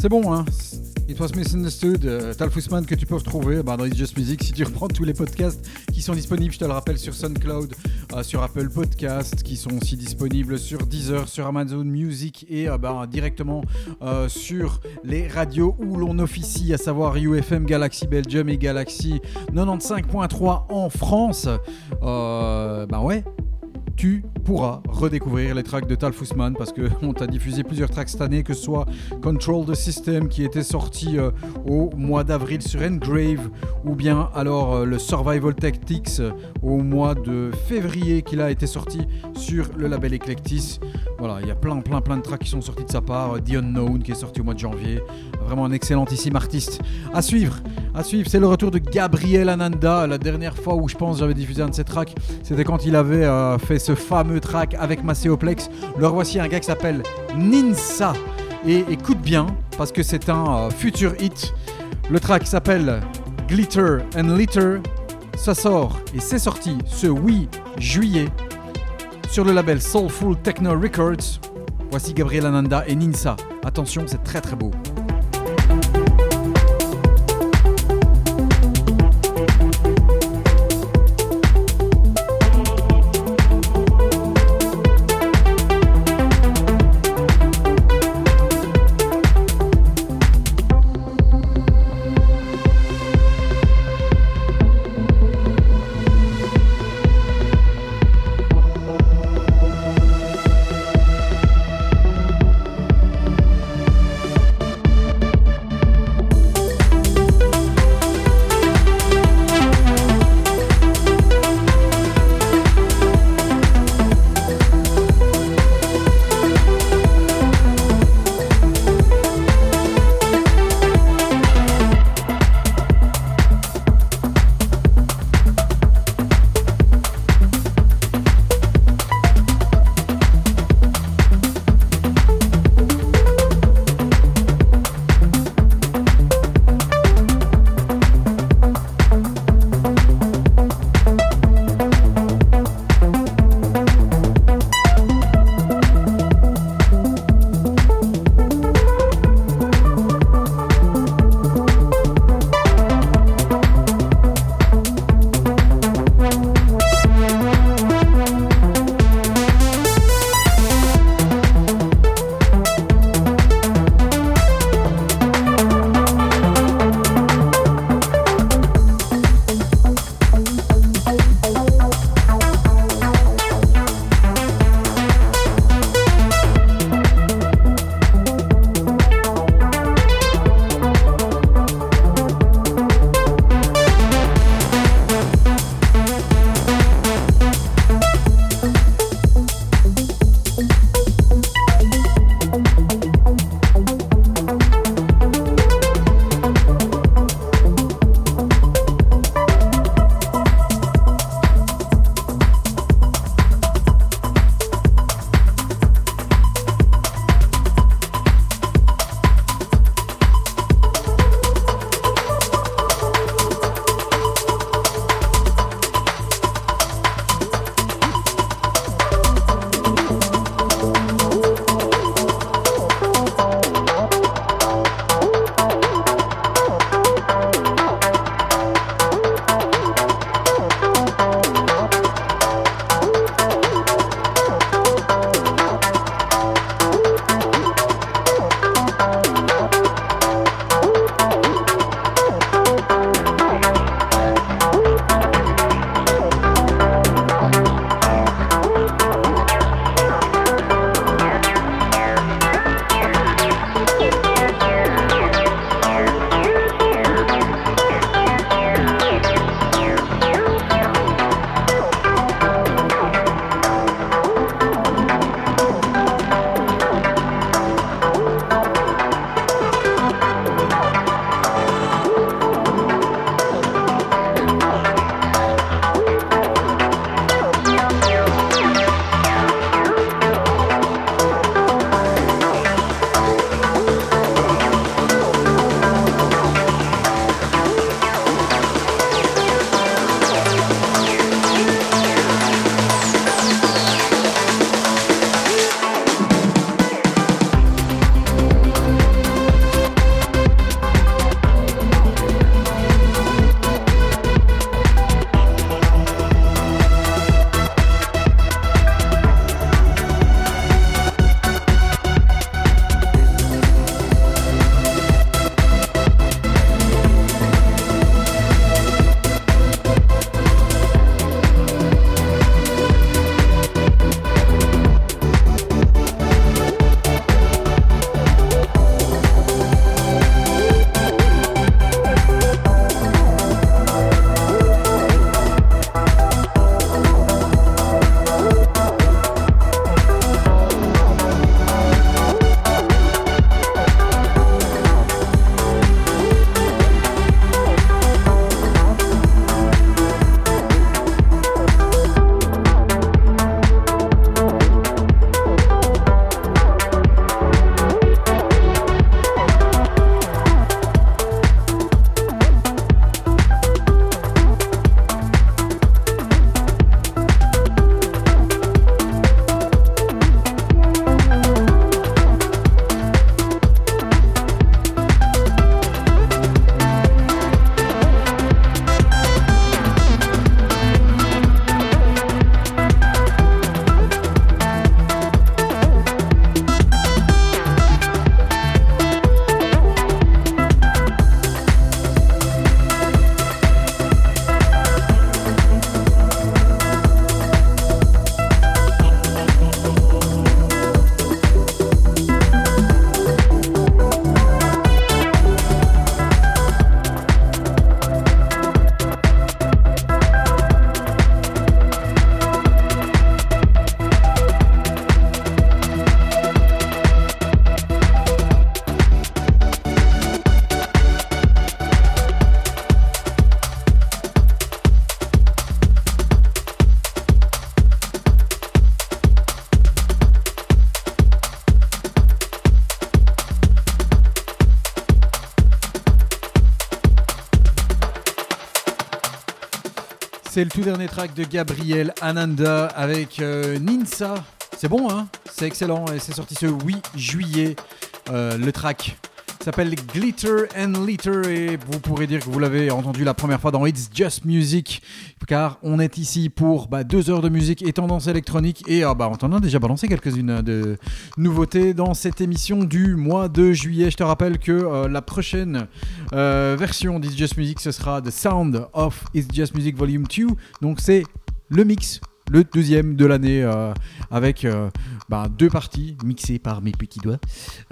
C'est bon, hein It was misunderstood. Euh, Tal Fussman que tu peux retrouver bah, dans It's Just Music si tu reprends tous les podcasts qui sont disponibles, je te le rappelle, sur SoundCloud, euh, sur Apple Podcasts, qui sont aussi disponibles sur Deezer, sur Amazon Music et euh, bah, directement sur les radios où l'on officie, à savoir UFM Galaxy Belgium et Galaxy 95.3 en France. Bah ouais, tu pourras redécouvrir les tracks de Tal Fussman parce qu'on t'a diffusé plusieurs tracks cette année, que ce soit Control the System qui était sorti euh, au mois d'avril sur Engrave ou bien alors euh, le Survival Tactics euh, au mois de février qu'il a été sorti sur le label Eclectis. Voilà, il y a plein plein plein de tracks qui sont sortis de sa part. The Unknown qui est sorti au mois de janvier. Vraiment un excellentissime artiste. À suivre, à suivre, c'est le retour de Gabriel Ananda. La dernière fois où je pense j'avais diffusé un de ses tracks, c'était quand il avait euh, fait ce fameux track avec Macéoplex. Le revoici un gars qui s'appelle Ninsa. Et écoute bien, parce que c'est un euh, futur hit. Le track s'appelle Glitter and Litter. Ça sort et c'est sorti ce 8 juillet sur le label Soulful Techno Records. Voici Gabriel Ananda et Ninsa. Attention, c'est très très beau. C'est le tout dernier track de Gabriel Ananda avec euh, Ninsa. C'est bon, hein? C'est excellent et c'est sorti ce 8 juillet. Euh, le track s'appelle Glitter and Litter et vous pourrez dire que vous l'avez entendu la première fois dans It's Just Music car on est ici pour bah, deux heures de musique et tendance électronique et ah, bah, on t'en a déjà balancé quelques-unes de nouveautés dans cette émission du mois de juillet. Je te rappelle que euh, la prochaine euh, version d'It's Just Music ce sera The Sound of It's Just Music Volume 2 donc c'est le mix le deuxième de l'année euh, avec euh, bah, deux parties mixées par mes petits doigts.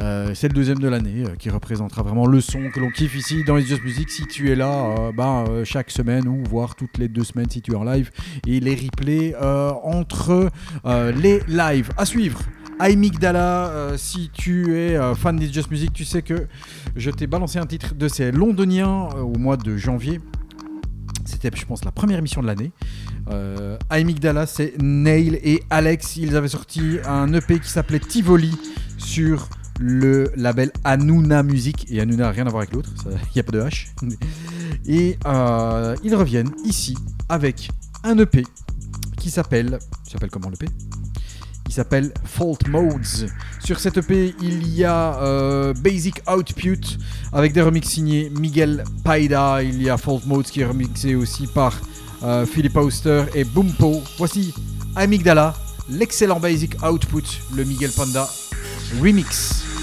Euh, c'est le deuxième de l'année qui représentera vraiment le son que l'on kiffe ici dans It's Just Music. Si tu es là euh, chaque semaine ou voire toutes les deux semaines si tu es en live et les replays entre les lives à suivre. Amygdala, euh, si tu es fan d'It's Just Music, tu sais que je t'ai balancé un titre de ces londoniens au mois de janvier. C'était, je pense, la première émission de l'année. Euh, Amygdala, c'est Neil et Alex. Ils avaient sorti un EP qui s'appelait Tivoli sur le label Hanouna Music. Et Hanouna n'a rien à voir avec l'autre, il n'y a pas de H. Et euh, ils reviennent ici avec un EP qui s'appelle. s'appelle comment l'EP il s'appelle Fault Modes. Sur cette EP, il y a euh, Basic Output avec des remixes signés Miguel Paida. Il y a Fault Modes qui est remixé aussi par euh, Philip Auster et Boompo. Voici Amygdala, l'excellent Basic Output, le Miguel Panda remix.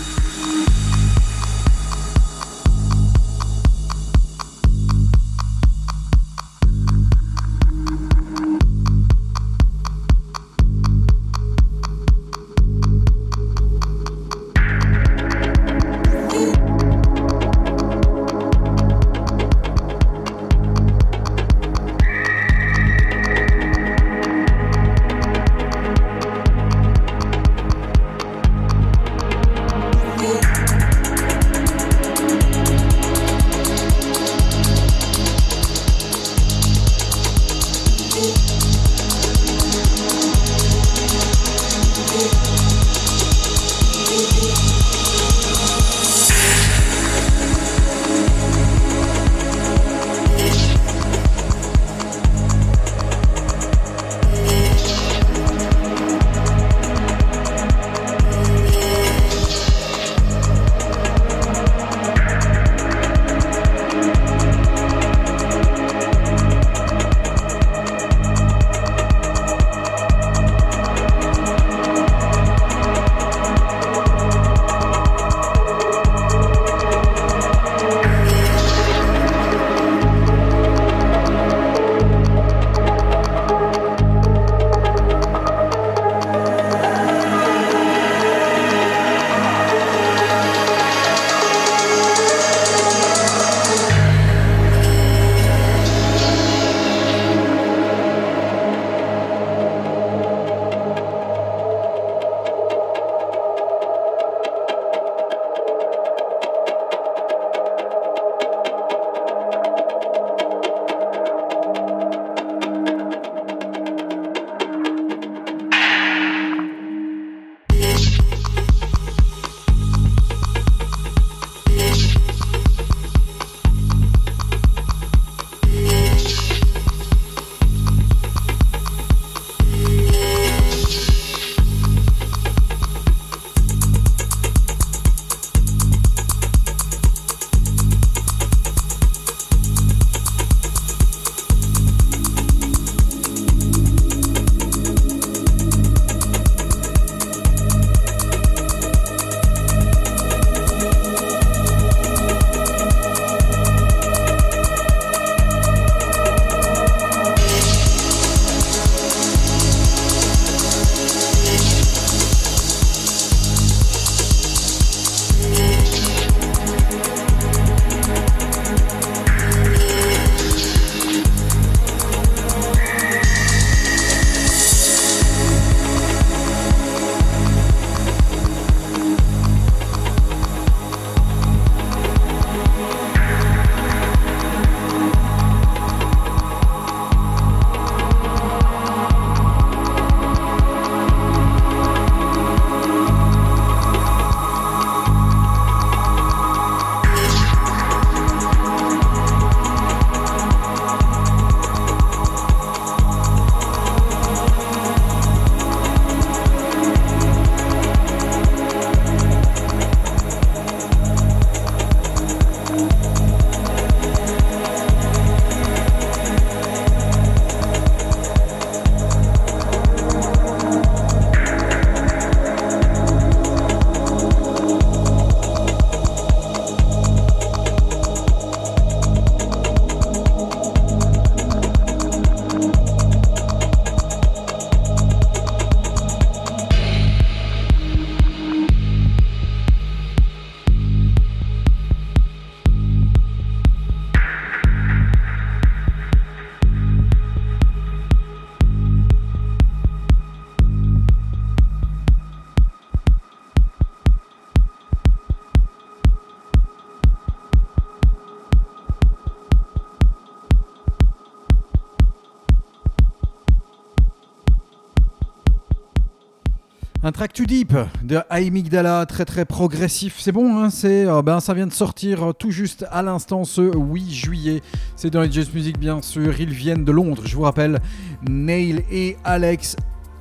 Track too deep de Amygdala, très très progressif. C'est bon, hein, c'est, euh, ben, ça vient de sortir euh, tout juste à l'instant ce 8 juillet. C'est dans les Just Music, bien sûr. Ils viennent de Londres, je vous rappelle. Neil et Alex,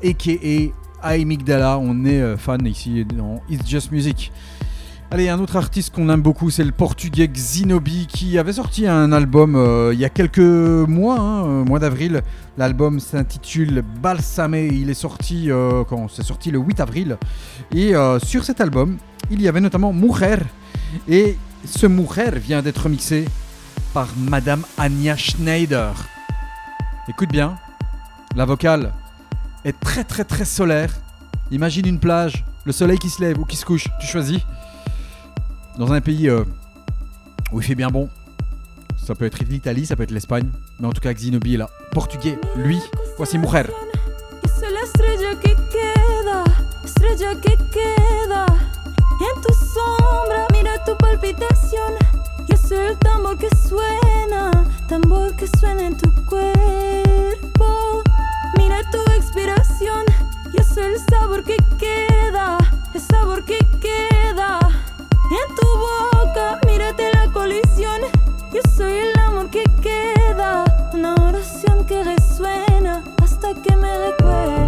a.k.a. Amygdala. On est euh, fan ici dans It's Just Music. Allez, un autre artiste qu'on aime beaucoup, c'est le portugais Xinobi qui avait sorti un album euh, il y a quelques mois, hein, euh, mois d'avril. L'album s'intitule Balsamé. Il est sorti euh, quand C'est sorti le 8 avril. Et sur cet album, il y avait notamment Mujer. Et ce Mujer vient d'être mixé par Madame Anya Schneider. Écoute bien, la vocale est très très très solaire. Imagine une plage, le soleil qui se lève ou qui se couche, tu choisis dans un pays euh, où il fait bien bon. Ça peut être l'Italie, ça peut être l'Espagne, mais en tout cas Xinobi est là. Portugais, lui, voici Mujer. Y. Y el tambor que suena, tambor que suena en tu cuerpo. Mira tu expiración, yo soy el sabor que queda, el sabor que queda. En tu boca, mírate la colisión. Yo soy el amor que queda, una oración que resuena hasta que me recuerdes.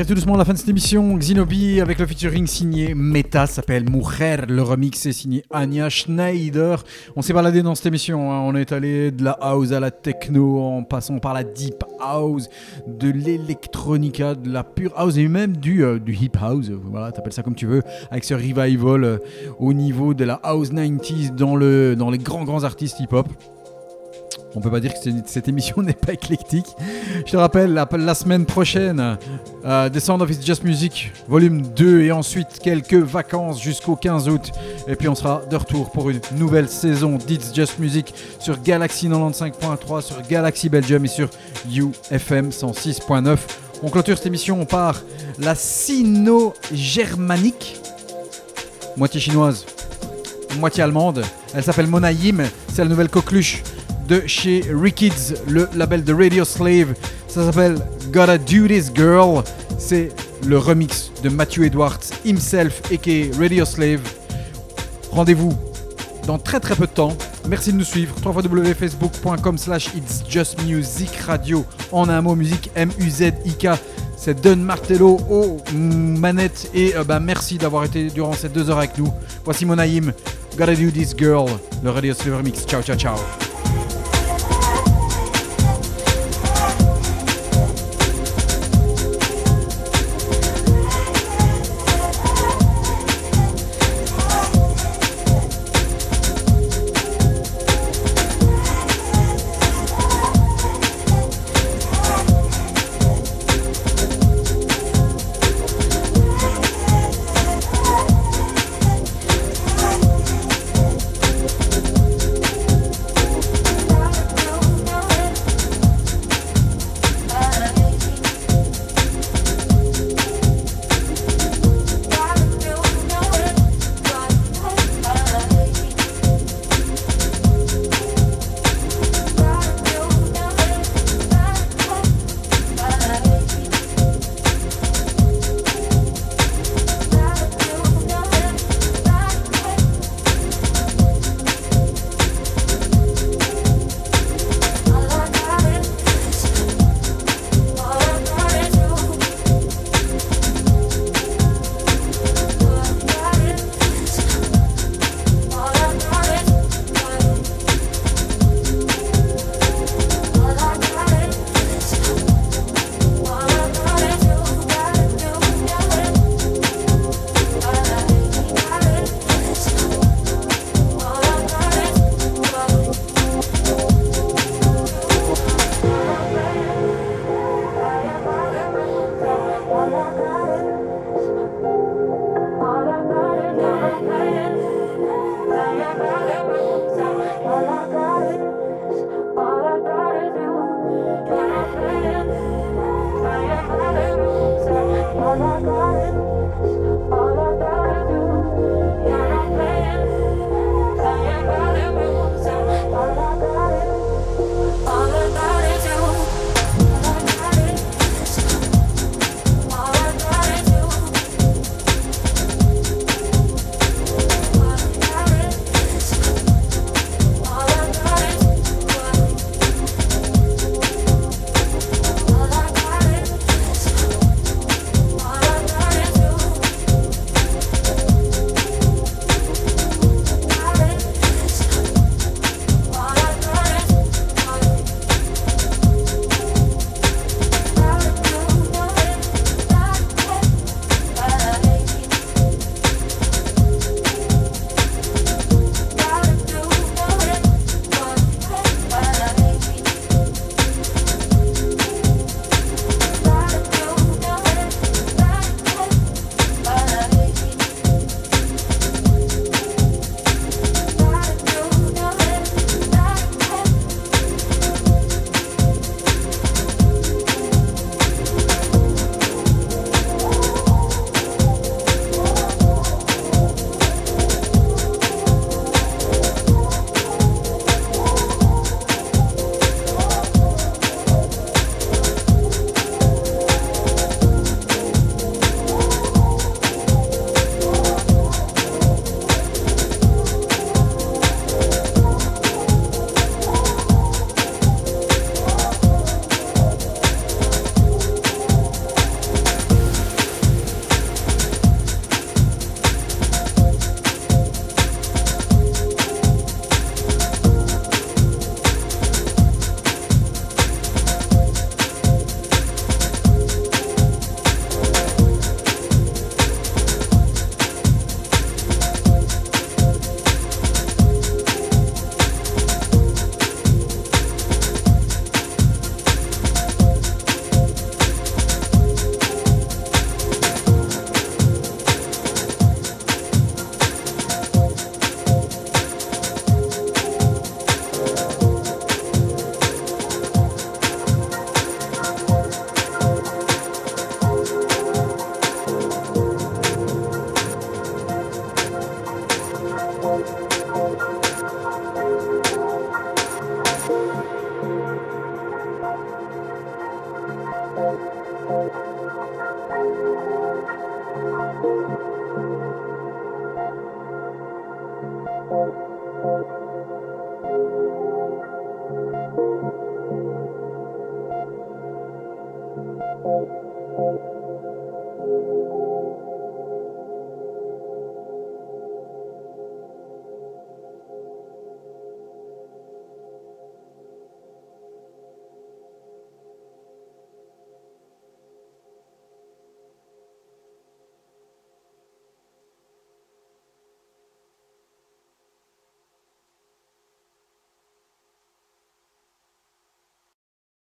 Arrive tout doucement à la fin de cette émission. Xinobi avec le featuring signé Meta s'appelle Mujer. Le remix est signé Anya Schneider. On s'est baladé dans cette émission. hein. On est allé de la house à la techno en passant par la deep house, de l'électronica, de la pure house et même du, euh, du hip house. Voilà, t'appelles ça comme tu veux. Avec ce revival euh, au niveau de la house 90s dans, le, dans les grands grands artistes hip hop. On peut pas dire que cette émission n'est pas éclectique. Je te rappelle, la, la semaine prochaine, euh, The Sound of It's Just Music, volume 2, et ensuite quelques vacances jusqu'au 15 août. Et puis on sera de retour pour une nouvelle saison d'It's Just Music sur Galaxy 95.3, sur Galaxy Belgium et sur UFM 106.9. On clôture cette émission par la sino-germanique, moitié chinoise, moitié allemande. Elle s'appelle Mona Yim, c'est la nouvelle coqueluche chez Rikids, le label de Radio Slave. Ça s'appelle Gotta Do This Girl. C'est le remix de Matthew Edwards himself, aka Radio Slave. Rendez-vous dans très très peu de temps. Merci de nous suivre. www.facebook.com slash It's Just Music Radio. En un mot, musique M-U-Z-I-K. C'est Don Martello aux manettes. Et euh, bah, merci d'avoir été durant ces deux heures avec nous. Voici Monaïm. Gotta Do This Girl. Le Radio Slave Remix. Ciao, ciao, ciao.